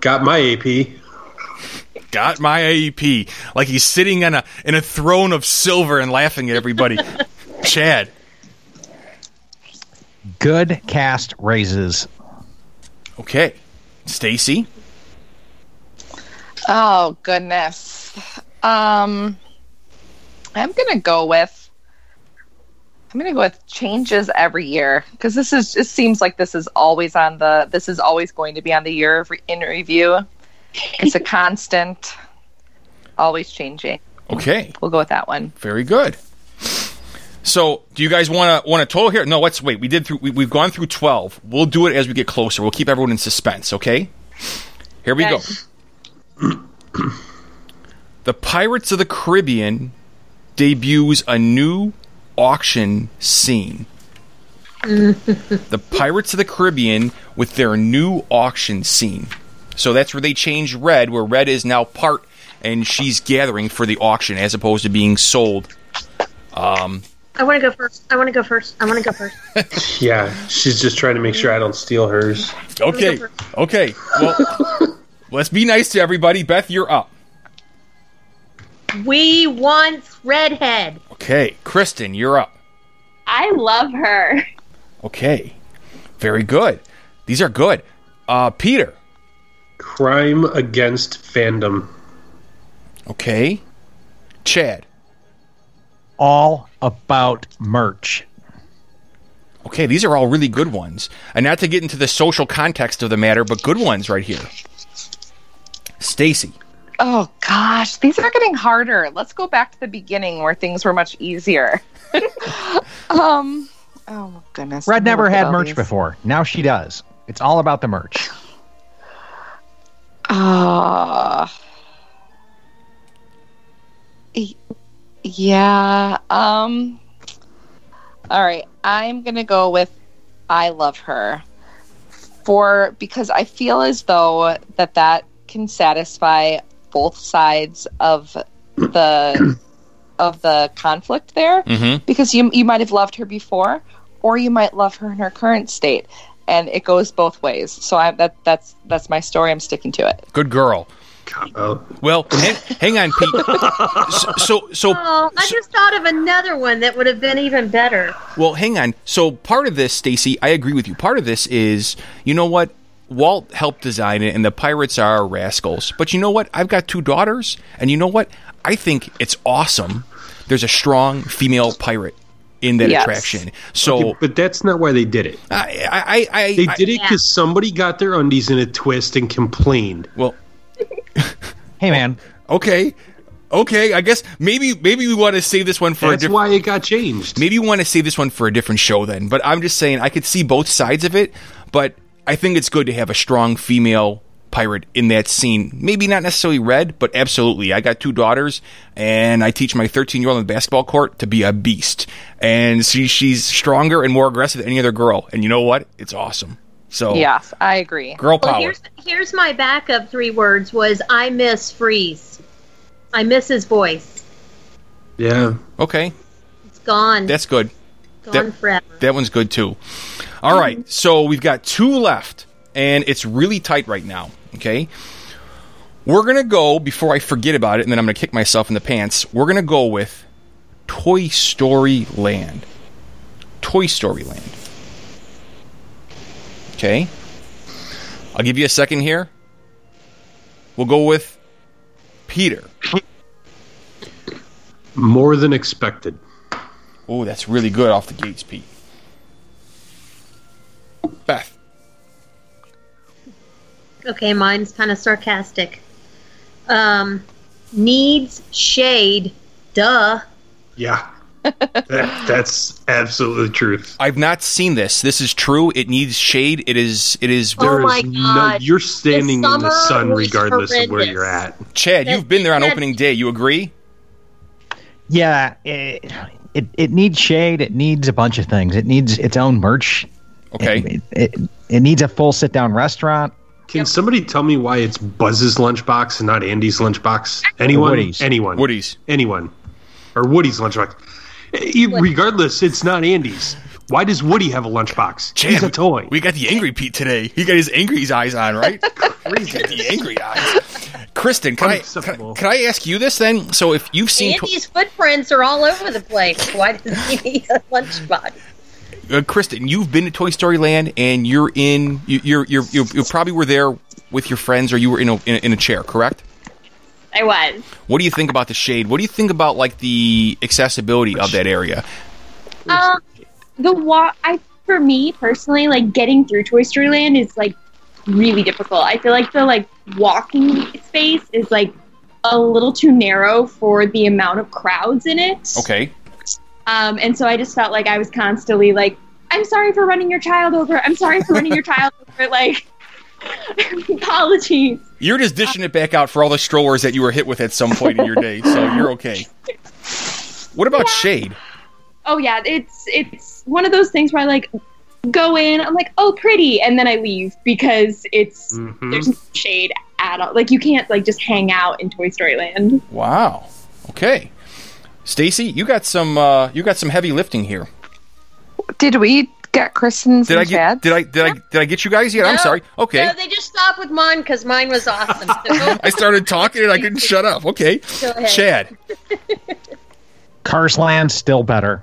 got my AP. Got my AEP. Like he's sitting on a in a throne of silver and laughing at everybody. Chad. Good cast raises. Okay. Stacey. Oh goodness. Um, I'm gonna go with. I'm gonna go with changes every year because this is. It seems like this is always on the. This is always going to be on the year of re- in review. It's a constant, always changing. Okay. We'll go with that one. Very good. So, do you guys want to want a total here? No, let's wait. We did through. We, we've gone through twelve. We'll do it as we get closer. We'll keep everyone in suspense. Okay. Here we Okay. go. the Pirates of the Caribbean debuts a new auction scene. the Pirates of the Caribbean with their new auction scene. So that's where they changed red, where red is now part, and she's gathering for the auction as opposed to being sold. Um, I want to go first. I want to go first. I want to go first. Yeah, she's just trying to make sure I don't steal hers. okay, okay. Well, let's be nice to everybody. Beth, you're up. We want redhead. Okay, Kristen, you're up. I love her. Okay, very good. These are good. Uh, Peter. Crime against fandom. Okay, Chad. All about merch. Okay, these are all really good ones. And not to get into the social context of the matter, but good ones right here. Stacey. Oh gosh, these are getting harder. Let's go back to the beginning where things were much easier. um. Oh goodness. Red never had merch these. before. Now she does. It's all about the merch. Uh, yeah. Um. All right. I'm gonna go with I love her for because I feel as though that that can satisfy both sides of the of the conflict there Mm-hmm. because you you might have loved her before or you might love her in her current state and it goes both ways so I that that's that's my story I'm sticking to it Good girl. Oh, Well, hang, hang on, Pete. So, so, so, Oh, I just thought of another one that would have been even better. well, hang on. So, part of this, Stacey, I agree with you. Part of this is, you know what? Walt helped design it, and the pirates are rascals. But you know what? I've got two daughters, and you know what? I think it's awesome. There's a strong female pirate in that Yes. attraction. So, Okay, but that's not why they did it. I, I, I, They did it because somebody got their undies in a twist and complained. well, Hey, man. okay, okay. I guess maybe, maybe we want to save this one for a That's different. why it got changed. Maybe we want to save this one for a different show then. But I'm just saying I could see both sides of it, but I think it's good to have a strong female pirate in that scene. Maybe not necessarily red, but absolutely. I got two daughters and I teach my 13 year old on the basketball court to be a beast. And she, she's stronger and more aggressive than any other girl. And you know what? It's awesome. So yes I agree girl Well, power. here's here's my backup three words was I miss Freeze. I miss his voice. Yeah. okay. It's gone. That's good. gone that- forever. That one's good too. All right, so we've got two left, and it's really tight right now. Okay, we're gonna go before I forget about it, and then I'm gonna kick myself in the pants. We're gonna go with Toy Story Land. Toy Story Land. Okay, I'll give you a second here. We'll go with Peter. More than expected. Oh, that's really good off the gates, Pete. Okay, mine's kind of sarcastic. Um, needs shade. Duh. Yeah. that, that's absolutely the truth. I've not seen this. This is true. It needs shade. It is. It is. Oh There is my no- God. you're standing The in the sun was regardless of where you're at. Chad, you've been there on that- opening day. You agree? Yeah, it, it it needs shade. It needs a bunch of things. It needs its own merch. Okay. It, it, it needs a full sit down restaurant. Can somebody tell me why it's Buzz's lunchbox and not Andy's lunchbox? Anyone? Woody's. Anyone? Woody's. Anyone? Or Woody's lunchbox? Eh, Regardless, it's not Andy's. Why does Woody have a lunchbox? He's a toy. We got the angry Pete today. He got his angry eyes on, right? He's the angry eyes. Kristen, can I, can, Unacceptable. can I ask you this then? So if you've seen, Andy's footprints are all over the place. Why does he need a lunchbox? Uh, Kristen, you've been to Toy Story Land, and you're in, you, you're, you're, you you probably were there with your friends, or you were in a, in a in a chair, correct? I was. What do you think about the shade? What do you think about like the accessibility of that area? Um, the walk. I for me personally, like getting through Toy Story Land is like really difficult. I feel like the like walking space is like a little too narrow for the amount of crowds in it. Okay, Um, and so I just felt like I was constantly like, I'm sorry for running your child over. I'm sorry for running your child over. Like, apologies. you're just dishing it back out for all the strollers that you were hit with at some point in your day, so you're okay. What about shade? Oh yeah, it's it's one of those things where I like go in. I'm like, oh, pretty, and then I leave because it's Mhm. there's no shade at all. Like you can't like just hang out in Toy Story Land. Wow. Okay. Stacey, you got some uh you got some heavy lifting here. Did we get Kristen's Did and I get Chad's? did I did I did I get you guys yet? I'm sorry. Okay. No, they just stopped with mine because mine was awesome. I started talking and I couldn't shut up. Okay. Go ahead. Chad. Cars Land still better.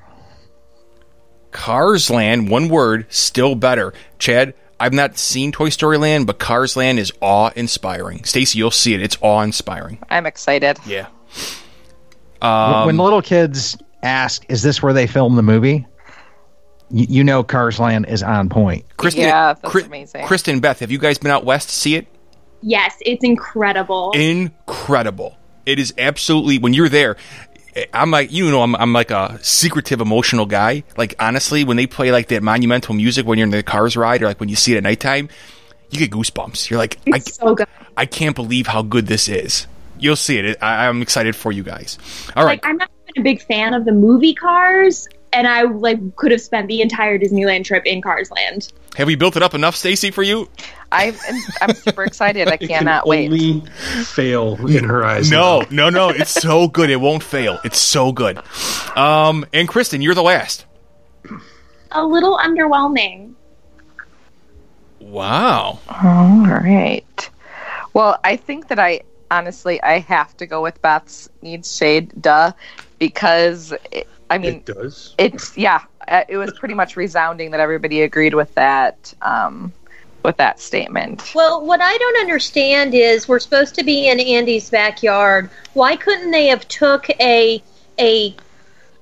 Cars Land, one word, still better. Chad, I've not seen Toy Story Land, but Cars Land is awe inspiring. Stacey, you'll see it. It's awe inspiring. I'm excited. Yeah. When- Um, when little kids ask, "Is this where they filmed the movie?" You, you know, Cars Land is on point. Kristen, Yeah, that's Kri- amazing. Kristen, Beth, have you guys been out west to see it? Yes, it's incredible. incredible. It is absolutely when you're there. I'm like you know I'm I'm like a secretive emotional guy. Like honestly, when they play like that monumental music when you're in the cars ride or like when you see it at nighttime, you get goosebumps. You're like I, so good. I can't believe how good this is. You'll see it. I, I'm excited for you guys. All right, Like I'm not even a big fan of the movie Cars, and I like could have spent the entire Disneyland trip in Cars Land. have we built it up enough, Stacey, for you? I'm I'm super excited. I cannot can wait. Only fail in her eyes. No, now. no, no. It's so good. It won't fail. It's so good. Um, and Kristen, you're the last. A little underwhelming. Wow. All right. Well, I think that I honestly I have to go with Beth's needs shade, duh, because it, I mean it does. it's yeah, it was pretty much resounding that everybody agreed with that um, with that statement. Well, what I don't understand is we're supposed to be in Andy's backyard. Why couldn't they have took a a,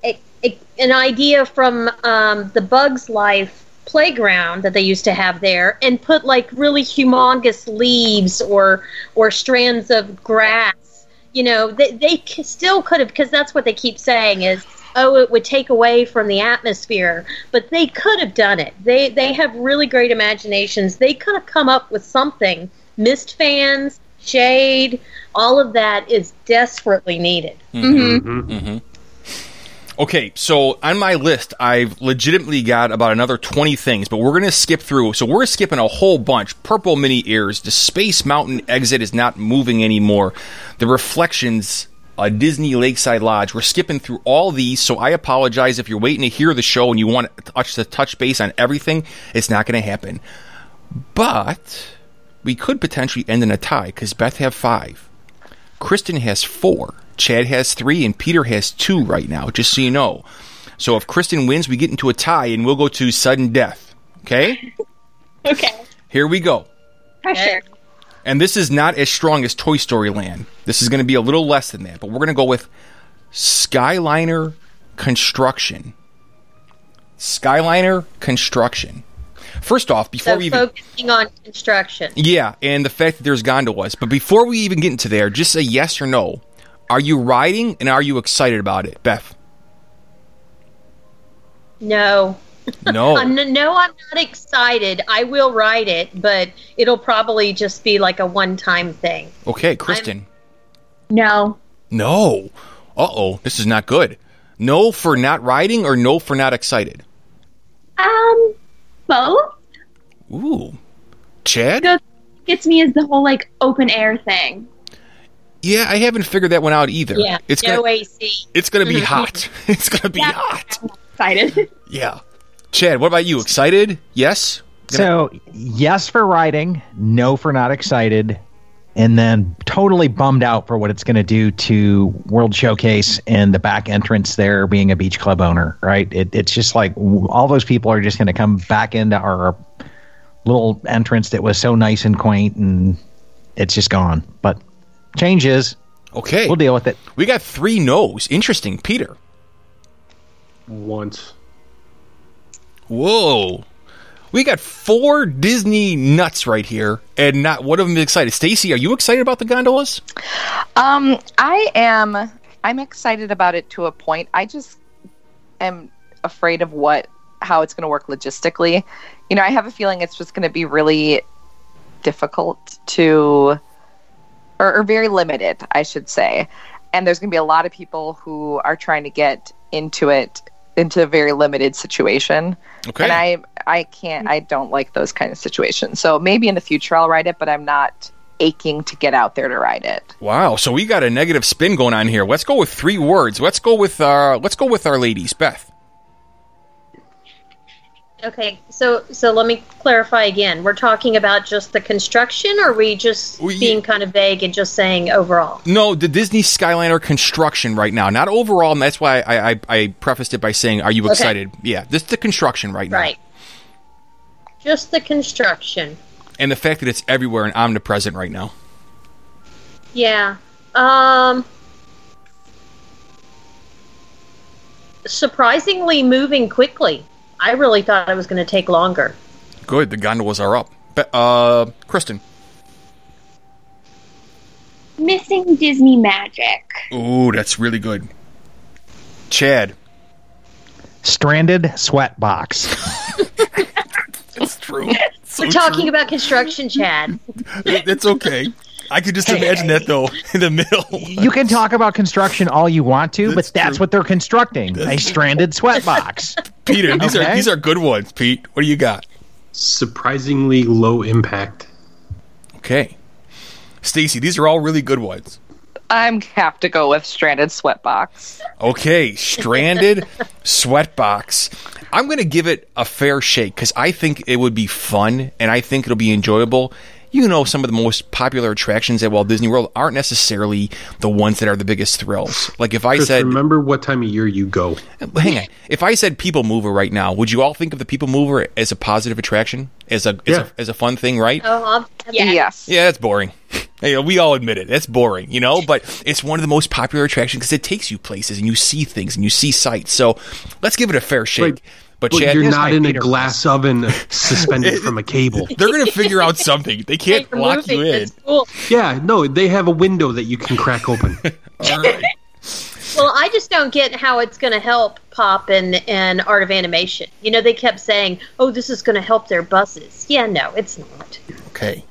a, a an idea from um, the Bugs Life playground that they used to have there and put like really humongous leaves or or strands of grass? You know, they, they still could have because that's what they keep saying is oh it would take away from the atmosphere. But they could have done it. They they have really great imaginations. They could have come up with something. Mist fans shade all of that is desperately needed. Mm-hmm. Okay, so on my list, I've legitimately got about another 20 things, but we're going to skip through. So we're skipping a whole bunch. Purple mini ears, the Space Mountain exit is not moving anymore. The reflections, a Disney Lakeside Lodge. We're skipping through all these, so I apologize if you're waiting to hear the show and you want to touch, to touch base on everything. It's not going to happen. But we could potentially end in a tie because Beth have five. Kristen has four, Chad has three, and Peter has two right now, just so you know. So if Kristen wins, we get into a tie and we'll go to sudden death. Okay? Okay. Here we go. Pressure. And this is not as strong as Toy Story Land. This is going to be a little less than that, but we're going to go with Skyliner Construction. Skyliner Construction. First off, before so we even focusing on construction Yeah, and the fact that there's gondolas. But before we even get into there, just say yes or no. Are you riding and are you excited about it, Beth? no No. I'm, no i'm not excited i will write it but it'll probably just be like a one-time thing Okay, Kristen. No. No. Uh oh, this is not good. No for not riding or no for not excited? Um, both. Ooh. Chad? Gets me is the whole like open air thing. Yeah, I haven't figured that one out either. Yeah, it's no gonna, AC. it's gonna be hot. It's gonna be Yeah. hot. Excited. Yeah. Chad, what about you? Excited? Yes. So, yes for riding, no for not excited, and then totally bummed out for what it's going to do to World Showcase and the back entrance there being a beach club owner, right? It, it's just like all those people are just going to come back into our little entrance that was so nice and quaint, and it's just gone. But changes, Okay. we'll deal with it. we got three no's. Interesting, Peter. Once. Whoa. We got four Disney nuts right here, and not one of them is excited. Stacey, are you excited about the gondolas? Um, I am. I'm excited about it to a point. I just am afraid of what how it's going to work logistically. You know, I have a feeling it's just going to be really difficult to, or, or very limited, I should say. And there's going to be a lot of people who are trying to get into it into a very limited situation. Okay. And I I can't I don't like those kind of situations. So maybe in the future I'll ride it, but I'm not aching to get out there to ride it. Wow, so we got a negative spin going on here. Let's go with three words. Let's go with uh let's go with our ladies. Beth. Okay, so so let me clarify again. We're talking about just the construction, or are we just We- being kind of vague and just saying overall? No, the Disney Skyliner construction right now. Not overall, and that's why I I, I prefaced it by saying, "Are you Okay. excited?" Yeah, this the construction right now, Right. Just the construction. and the fact that it's everywhere and omnipresent right now. Yeah. Um. Surprisingly moving quickly. I really thought it was going to take longer. Good, the gondolas are up. Be- uh, Kristen. Missing Disney magic. Ooh, that's really good. Chad. Stranded sweat box. That's true. So We're talking about construction, Chad. It's okay. I could just imagine that though in the middle. you can talk about construction all you want to, That's but that's true. what they're constructing a stranded sweat box. Peter, these are these are good ones. Pete, what do you got? Surprisingly low impact. Okay. Stacey, these are all really good ones. I'm have to go with stranded sweatbox. Okay, stranded sweatbox. I'm going to give it a fair shake because I think it would be fun and I think it'll be enjoyable. You know, some of the most popular attractions at Walt Disney World aren't necessarily the ones that are the biggest thrills. Like if I Chris, said, remember what time of year you go. hang on, if I said People Mover right now, would you all think of the People Mover as a positive attraction, as a as, Yeah. a, as a fun thing, right? Oh, I'll, Yeah. Yes. Yeah, that's boring. Hey, we all admit it. That's boring, you know, but it's one of the most popular attractions because it takes you places and you see things and you see sights. So let's give it a fair shake. Right. But But Chad, you're not in a Peter glass oven suspended from a cable. they're going to figure out something. They can't You're lock you in. Cool. Yeah, no, they have a window that you can crack open. All right. Well, I just don't get how it's going to help Pop and, and Art of Animation. You know, they kept saying, oh, this is going to help their buses. Yeah, no, it's not. Okay.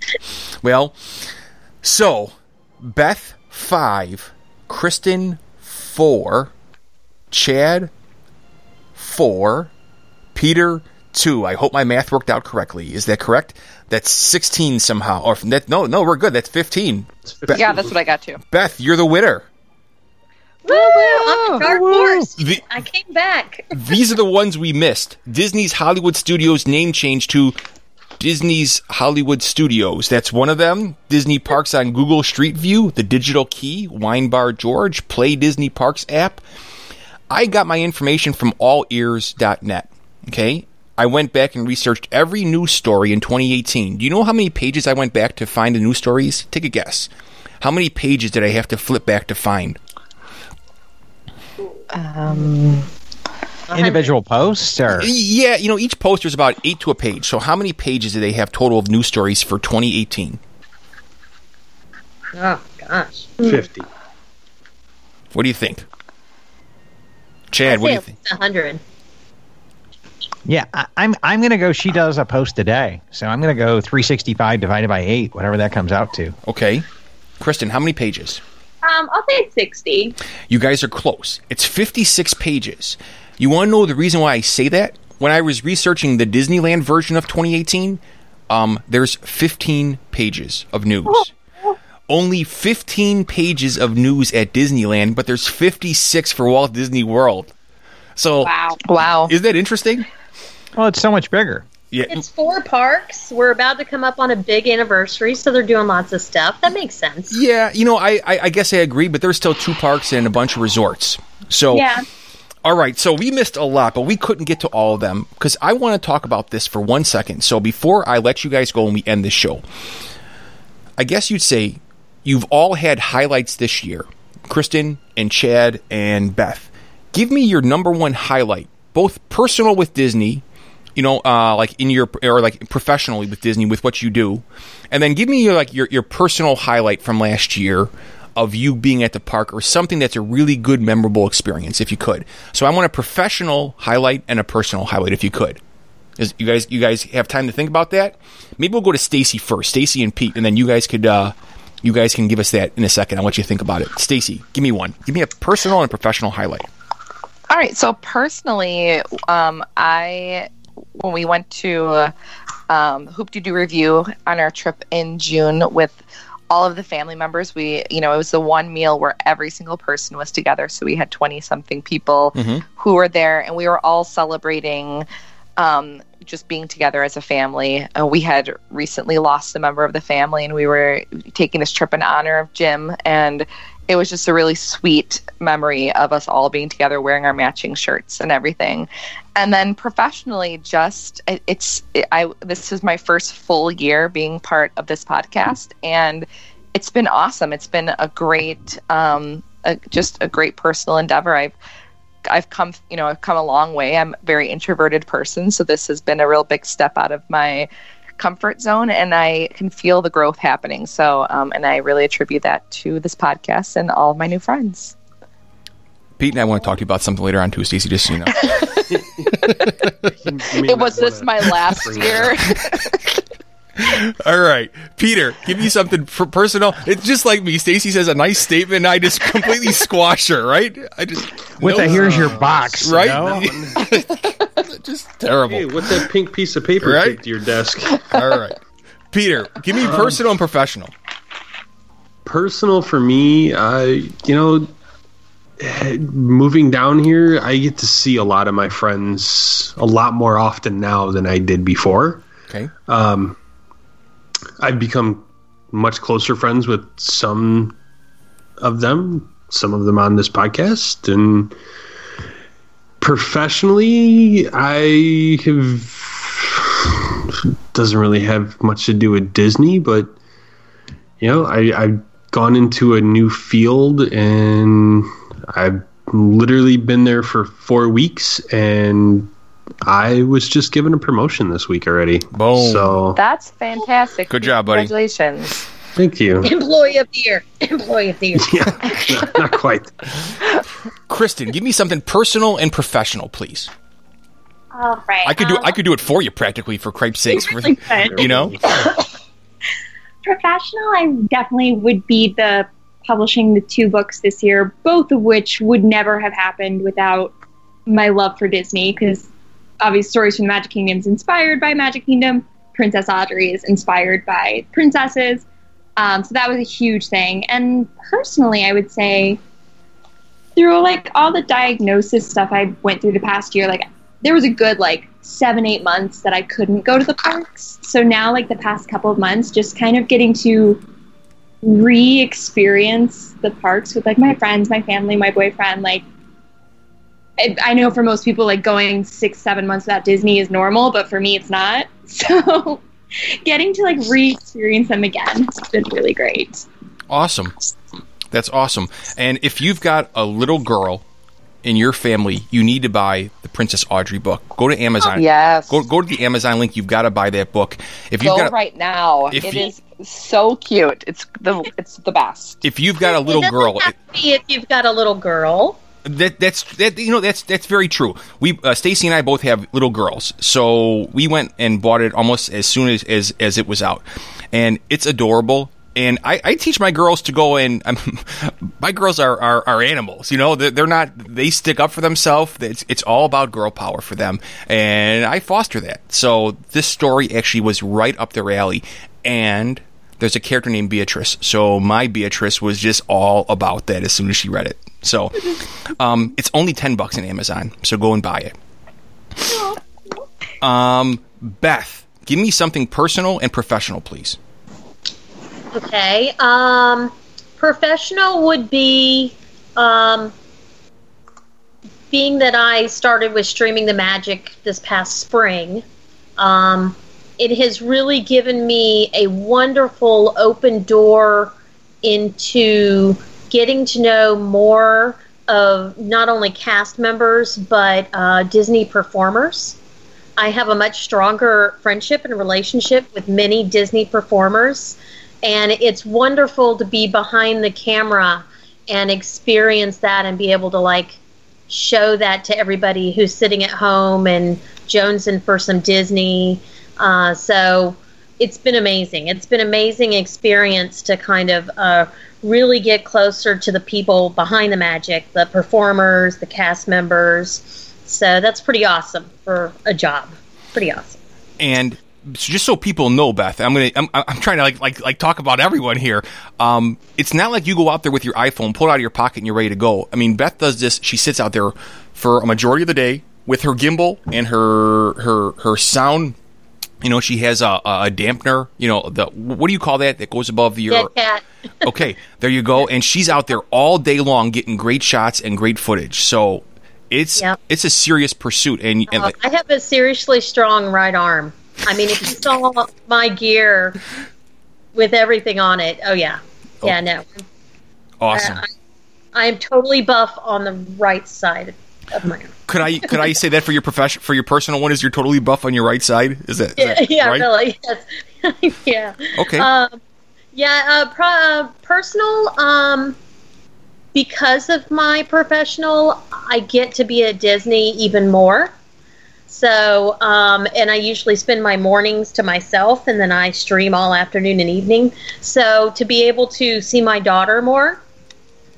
Well, so Beth five, Kristen four, Chad four, Peter two. I hope my math worked out correctly. Is that correct? That's sixteen somehow. Or that no, no, we're good. That's fifteen. Yeah, that's what I got too. Beth, you're the winner. Woo woo! I'm a dark horse. The- I came back. These are the ones we missed. Disney's Hollywood Studios name change to Disney's Hollywood Studios. That's one of them. Disney Parks on Google Street View, The Digital Key, Wine Bar George, Play Disney Parks app. I got my information from allears.net. Okay? I went back and researched every news story in 2018. Do you know how many pages I went back to find the news stories? Take a guess. How many pages did I have to flip back to find? Um, Individual posts or Yeah, you know, each poster is about eight to a page. So, how many pages do they have total of news stories for 2018? Oh gosh. 50. What do you think? Chad, what do you think? Hundred. Yeah, I, I'm I'm gonna go. She does a post a day, so I'm gonna go 365 divided by eight, whatever that comes out to. Okay. Kristen, how many pages? Um, I'll say 60. You guys are close. It's 56 pages. You want to know the reason why I say that? When I was researching the Disneyland version of 2018, Um, there's 15 pages of news. Only 15 pages of news at Disneyland, but there's 56 for Walt Disney World. So, Wow. Wow. is that interesting? Well, it's so much bigger. Yeah. It's four parks. We're about to come up on a big anniversary, so they're doing lots of stuff. That makes sense. Yeah, you know, I, I, I guess I agree, but there's still two parks and a bunch of resorts. So, Yeah. all right, so we missed a lot, but we couldn't get to all of them because I want to talk about this for one second. So, before I let you guys go and we end this show, I guess you'd say you've all had highlights this year Kristen and Chad and Beth. Give me your number one highlight, both personal with Disney you know, uh, like in your or like professionally with Disney with what you do, and then give me your like your your personal highlight from last year of you being at the park or something that's a really good memorable experience if you could. So I want a professional highlight and a personal highlight if you could. Is you guys you guys have time to think about that? Maybe we'll go to Stacey first, Stacey and Pete, and then you guys could uh, you guys can give us that in a second. I want you to think about it. Stacey, give me one. Give me a personal and professional highlight. All right. So personally, um, I when we went to um, Hoop-Dee-Doo Revue on our trip in June with all of the family members, we you know it was the one meal where every single person was together. So we had twenty something people Mhm. who were there, and we were all celebrating. Um, just being together as a family. Uh, we had recently lost a member of the family, and we were taking this trip in honor of Jim. And it was just a really sweet memory of us all being together wearing our matching shirts and everything. And then professionally just it- it's it, i this is my first full year being part of this podcast and it's been awesome. It's been a great um a, just a great personal endeavor. I've I've come, you know, I've come a long way. I'm a very introverted person, so this has been a real big step out of my comfort zone, and I can feel the growth happening. So, um, and I really attribute that to this podcast and all of my new friends. Pete and I want to talk to you about something later on too, Stacey. Just so you know. It was this my last year. All right, Peter, give me something for personal. It's just like me. Stacey says a nice statement, and I just completely squash her. Right? I just With no- a here's your box, right. know? just terrible. Hey, what's that pink piece of paper Right? taped to your desk? All right, Peter, give me personal and professional. Personal for me, I you know, moving down here, I get to see a lot of my friends a lot more often now than I did before. Okay. Um, I've become much closer friends with some of them, some of them on this podcast, and professionally, I have doesn't really have much to do with Disney, but you know, I, I've gone into a new field and I've literally been there for four weeks and I was just given a promotion this week already. Boom. So That's fantastic. Good job, buddy. Congratulations. Thank you. Employee of the year. Employee of the year. yeah, not, not quite. Kristen, give me something personal and professional, please. All right. I could do um, I could do it for you practically for cripe's sakes. really you know. professional, I definitely would be the publishing the two books this year, both of which would never have happened without my love for Disney. Because obviously, Stories from the Magic Kingdom is inspired by Magic Kingdom. Princess Audrey is inspired by princesses. Um, so that was a huge thing. And personally, I would say through like all the diagnosis stuff I went through the past year, like there was a good like seven, eight months that I couldn't go to the parks. So now, like the past couple of months, just kind of getting to re experience the parks with like my friends, my family, my boyfriend. Like, I, I know for most people, like going six, seven months without Disney is normal, but for me, it's not. So getting to like re experience them again has been really great. Awesome. That's awesome. And if you've got a little girl in your family, you need to buy the Princess Audrey book. Go to Amazon. Oh, yes. Go go to the Amazon link. You've got to buy that book. If you've Go got a, right now. if It you- is so cute. It's the it's the best. if you've got a little doesn't girl, have if you've got a little girl. That that's that you know that's that's very true. We uh, Stacey and I both have little girls, so we went and bought it almost as soon as as, as it was out, and it's adorable. and I, I teach my girls to go and um, my girls are, are, are animals. You know, they're, they're not. They stick up for themselves. It's it's all about girl power for them, and I foster that. So this story actually was right up their alley, and there's a character named Beatrice. So my Beatrice was just all about that as soon as she read it. So um, it's only ten bucks on Amazon. So go and buy it. Um, Beth, give me something personal and professional, please. Okay. Um, professional would be um, being that I started with streaming the magic this past spring. Um, it has really given me a wonderful open door into getting to know more of not only cast members but uh, Disney performers. I have a much stronger friendship and relationship with many Disney performers and it's wonderful to be behind the camera and experience that and be able to like show that to everybody who's sitting at home and jonesing for some Disney. Uh, so it's been amazing. It's been amazing experience to kind of uh, really get closer to the people behind the magic, the performers, the cast members. So that's pretty awesome for a job. Pretty awesome. And just so people know, Beth, I'm gonna I'm, I'm trying to like like like talk about everyone here. Um, it's not like you go out there with your iPhone, pull it out of your pocket, and you're ready to go. I mean, Beth does this. She sits out there for a majority of the day with her gimbal and her her her sound. You know, she has a, a dampener. You know, the what do you call that? That goes above your. Dead cat. okay, there you go. And she's out there all day long getting great shots and great footage. So it's Yep. it's a serious pursuit. And, and Uh, like, I have a seriously strong right arm. I mean, if you saw my gear with everything on it, oh yeah, yeah, no, awesome. I, I am totally buff on the right side of my arm. Could I could I say that for your profession for your personal one? Is you're totally buff on your right side? Is that, is Yeah, that yeah, right? really, yes. yeah. Okay. Um, yeah, uh, pro- uh, personal. Um, because of my professional, I get to be at Disney even more. So, um, and I usually spend my mornings to myself, and then I stream all afternoon and evening. So, to be able to see my daughter more,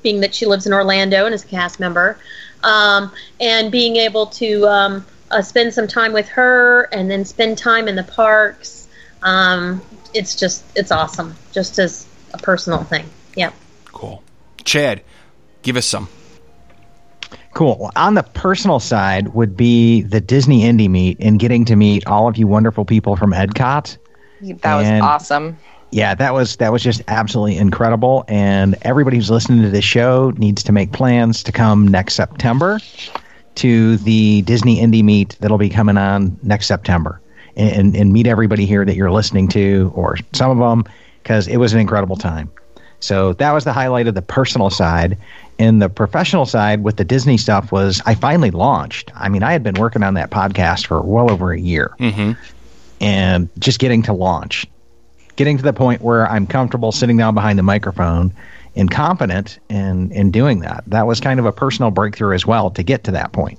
being that she lives in Orlando and is a cast member, um, and being able to um, uh, spend some time with her, and then spend time in the parks, um, it's just it's awesome, just as a personal thing. Yeah. cool. Chad, give us some. Cool. On the personal side would be the Disney Indie Meet and getting to meet all of you wonderful people from EdCot. That was And- awesome. Yeah, that was that was just absolutely incredible. And everybody who's listening to this show needs to make plans to come next September to the Disney Indie Meet that'll be coming on next September, and and meet everybody here that you're listening to, or some of them, because it was an incredible time. So that was the highlight of the personal side. And the professional side with the Disney stuff was I finally launched. I mean, I had been working on that podcast for well over a year, Mm-hmm. and just getting to launch getting to the point where I'm comfortable sitting down behind the microphone and confident in in doing that. That was kind of a personal breakthrough as well to get to that point.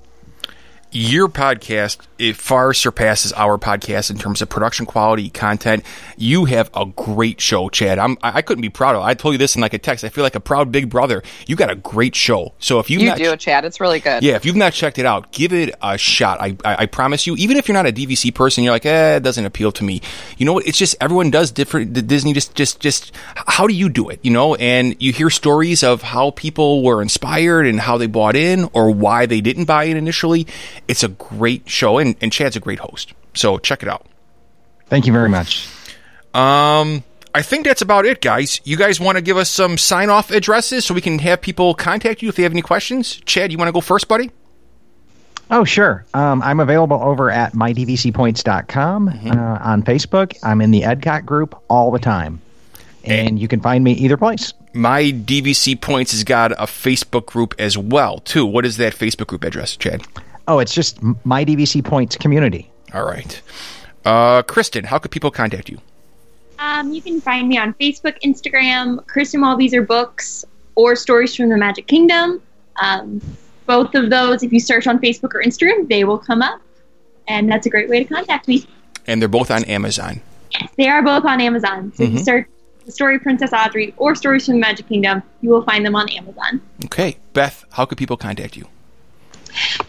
Your podcast it far surpasses our podcast in terms of production quality, content. You have a great show, Chad. I'm I I couldn't be prouder. I told you this in like a text. I feel like a proud big brother. You got a great show. So if you've You not do, Chad. It's really good. Yeah, if you've not checked it out, give it a shot. I, I, I promise you, even if you're not a DVC person, you're like, eh, it doesn't appeal to me. You know what? It's just everyone does different. the Disney just, just, just, how do you do it? You know, and you hear stories of how people were inspired and how they bought in or why they didn't buy it initially. It's a great show, and, and Chad's a great host. So check it out. Thank you very much. Um, I think that's about it, guys. You guys want to give us some sign off addresses so we can have people contact you if they have any questions? Chad, you want to go first, buddy? Oh, sure. Um, I'm available over at mydvcpoints.com uh, on Facebook. I'm in the EdCot group all the time. And you can find me either place. my DVC Points has got a Facebook group as well, too. What is that Facebook group address, Chad? Oh, it's just My DVC Points Community. All right. Uh, Kristen, how could people contact you? Um, you can find me on Facebook, Instagram, Kristen Waldbieser Books, or Stories from the Magic Kingdom. Um, both of those, if you search on Facebook or Instagram, they will come up. And that's a great way to contact me. And they're both on Amazon. Yes, they are both on Amazon. So if you search The Story Princess Audrey or Stories from the Magic Kingdom, you will find them on Amazon. Okay, Beth, how could people contact you?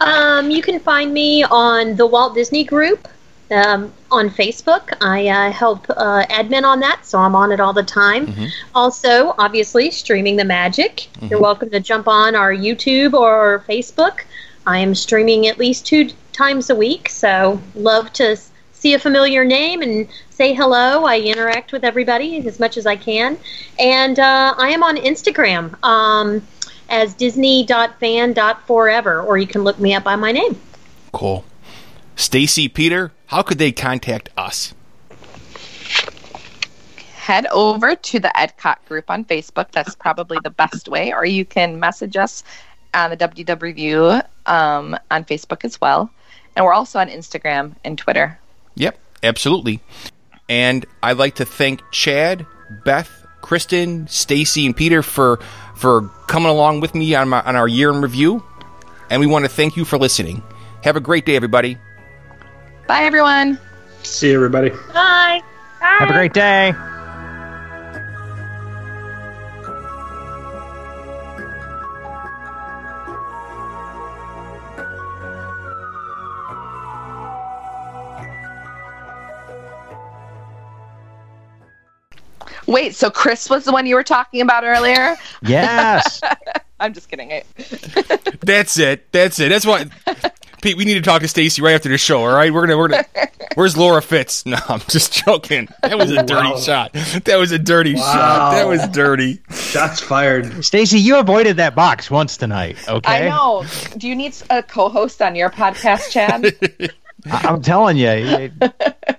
Um, you can find me on the Walt Disney Group um, on Facebook. I uh, help uh, admin on that, so I'm on it all the time. Also, obviously, streaming the magic. You're welcome to jump on our YouTube or Facebook. I am streaming at least two times a week, so love to see a familiar name and say hello. I interact with everybody as much as I can, and uh, I am on Instagram. Um, as disney.fan.forever, or you can look me up by my name. Cool. Stacey, Peter, how could they contact us? Head over to the Edcot group on Facebook. That's probably the best way. Or you can message us on the WDW Revue um, on Facebook as well. And we're also on Instagram and Twitter. Yep, absolutely. And I'd like to thank Chad, Beth, Kristen, Stacey, and Peter for for coming along with me on my on our year in Revue. And we want to thank you for listening. Have a great day, everybody. Bye, everyone. See you, everybody. Bye. Have a great day. Wait, so Chris was the one you were talking about earlier? Yes. I'm just kidding. I- That's it. That's it. That's why Pete, we need to talk to Stacey right after the show, all right? We're gonna we're gonna Where's Laura Fitz? No, I'm just joking. That was a dirty Wow. shot. That was a dirty shot. That was dirty. Shots fired. Stacey, you avoided that box once tonight, okay? I know. Do you need a co host on your podcast, Chad? I- I'm telling you, it-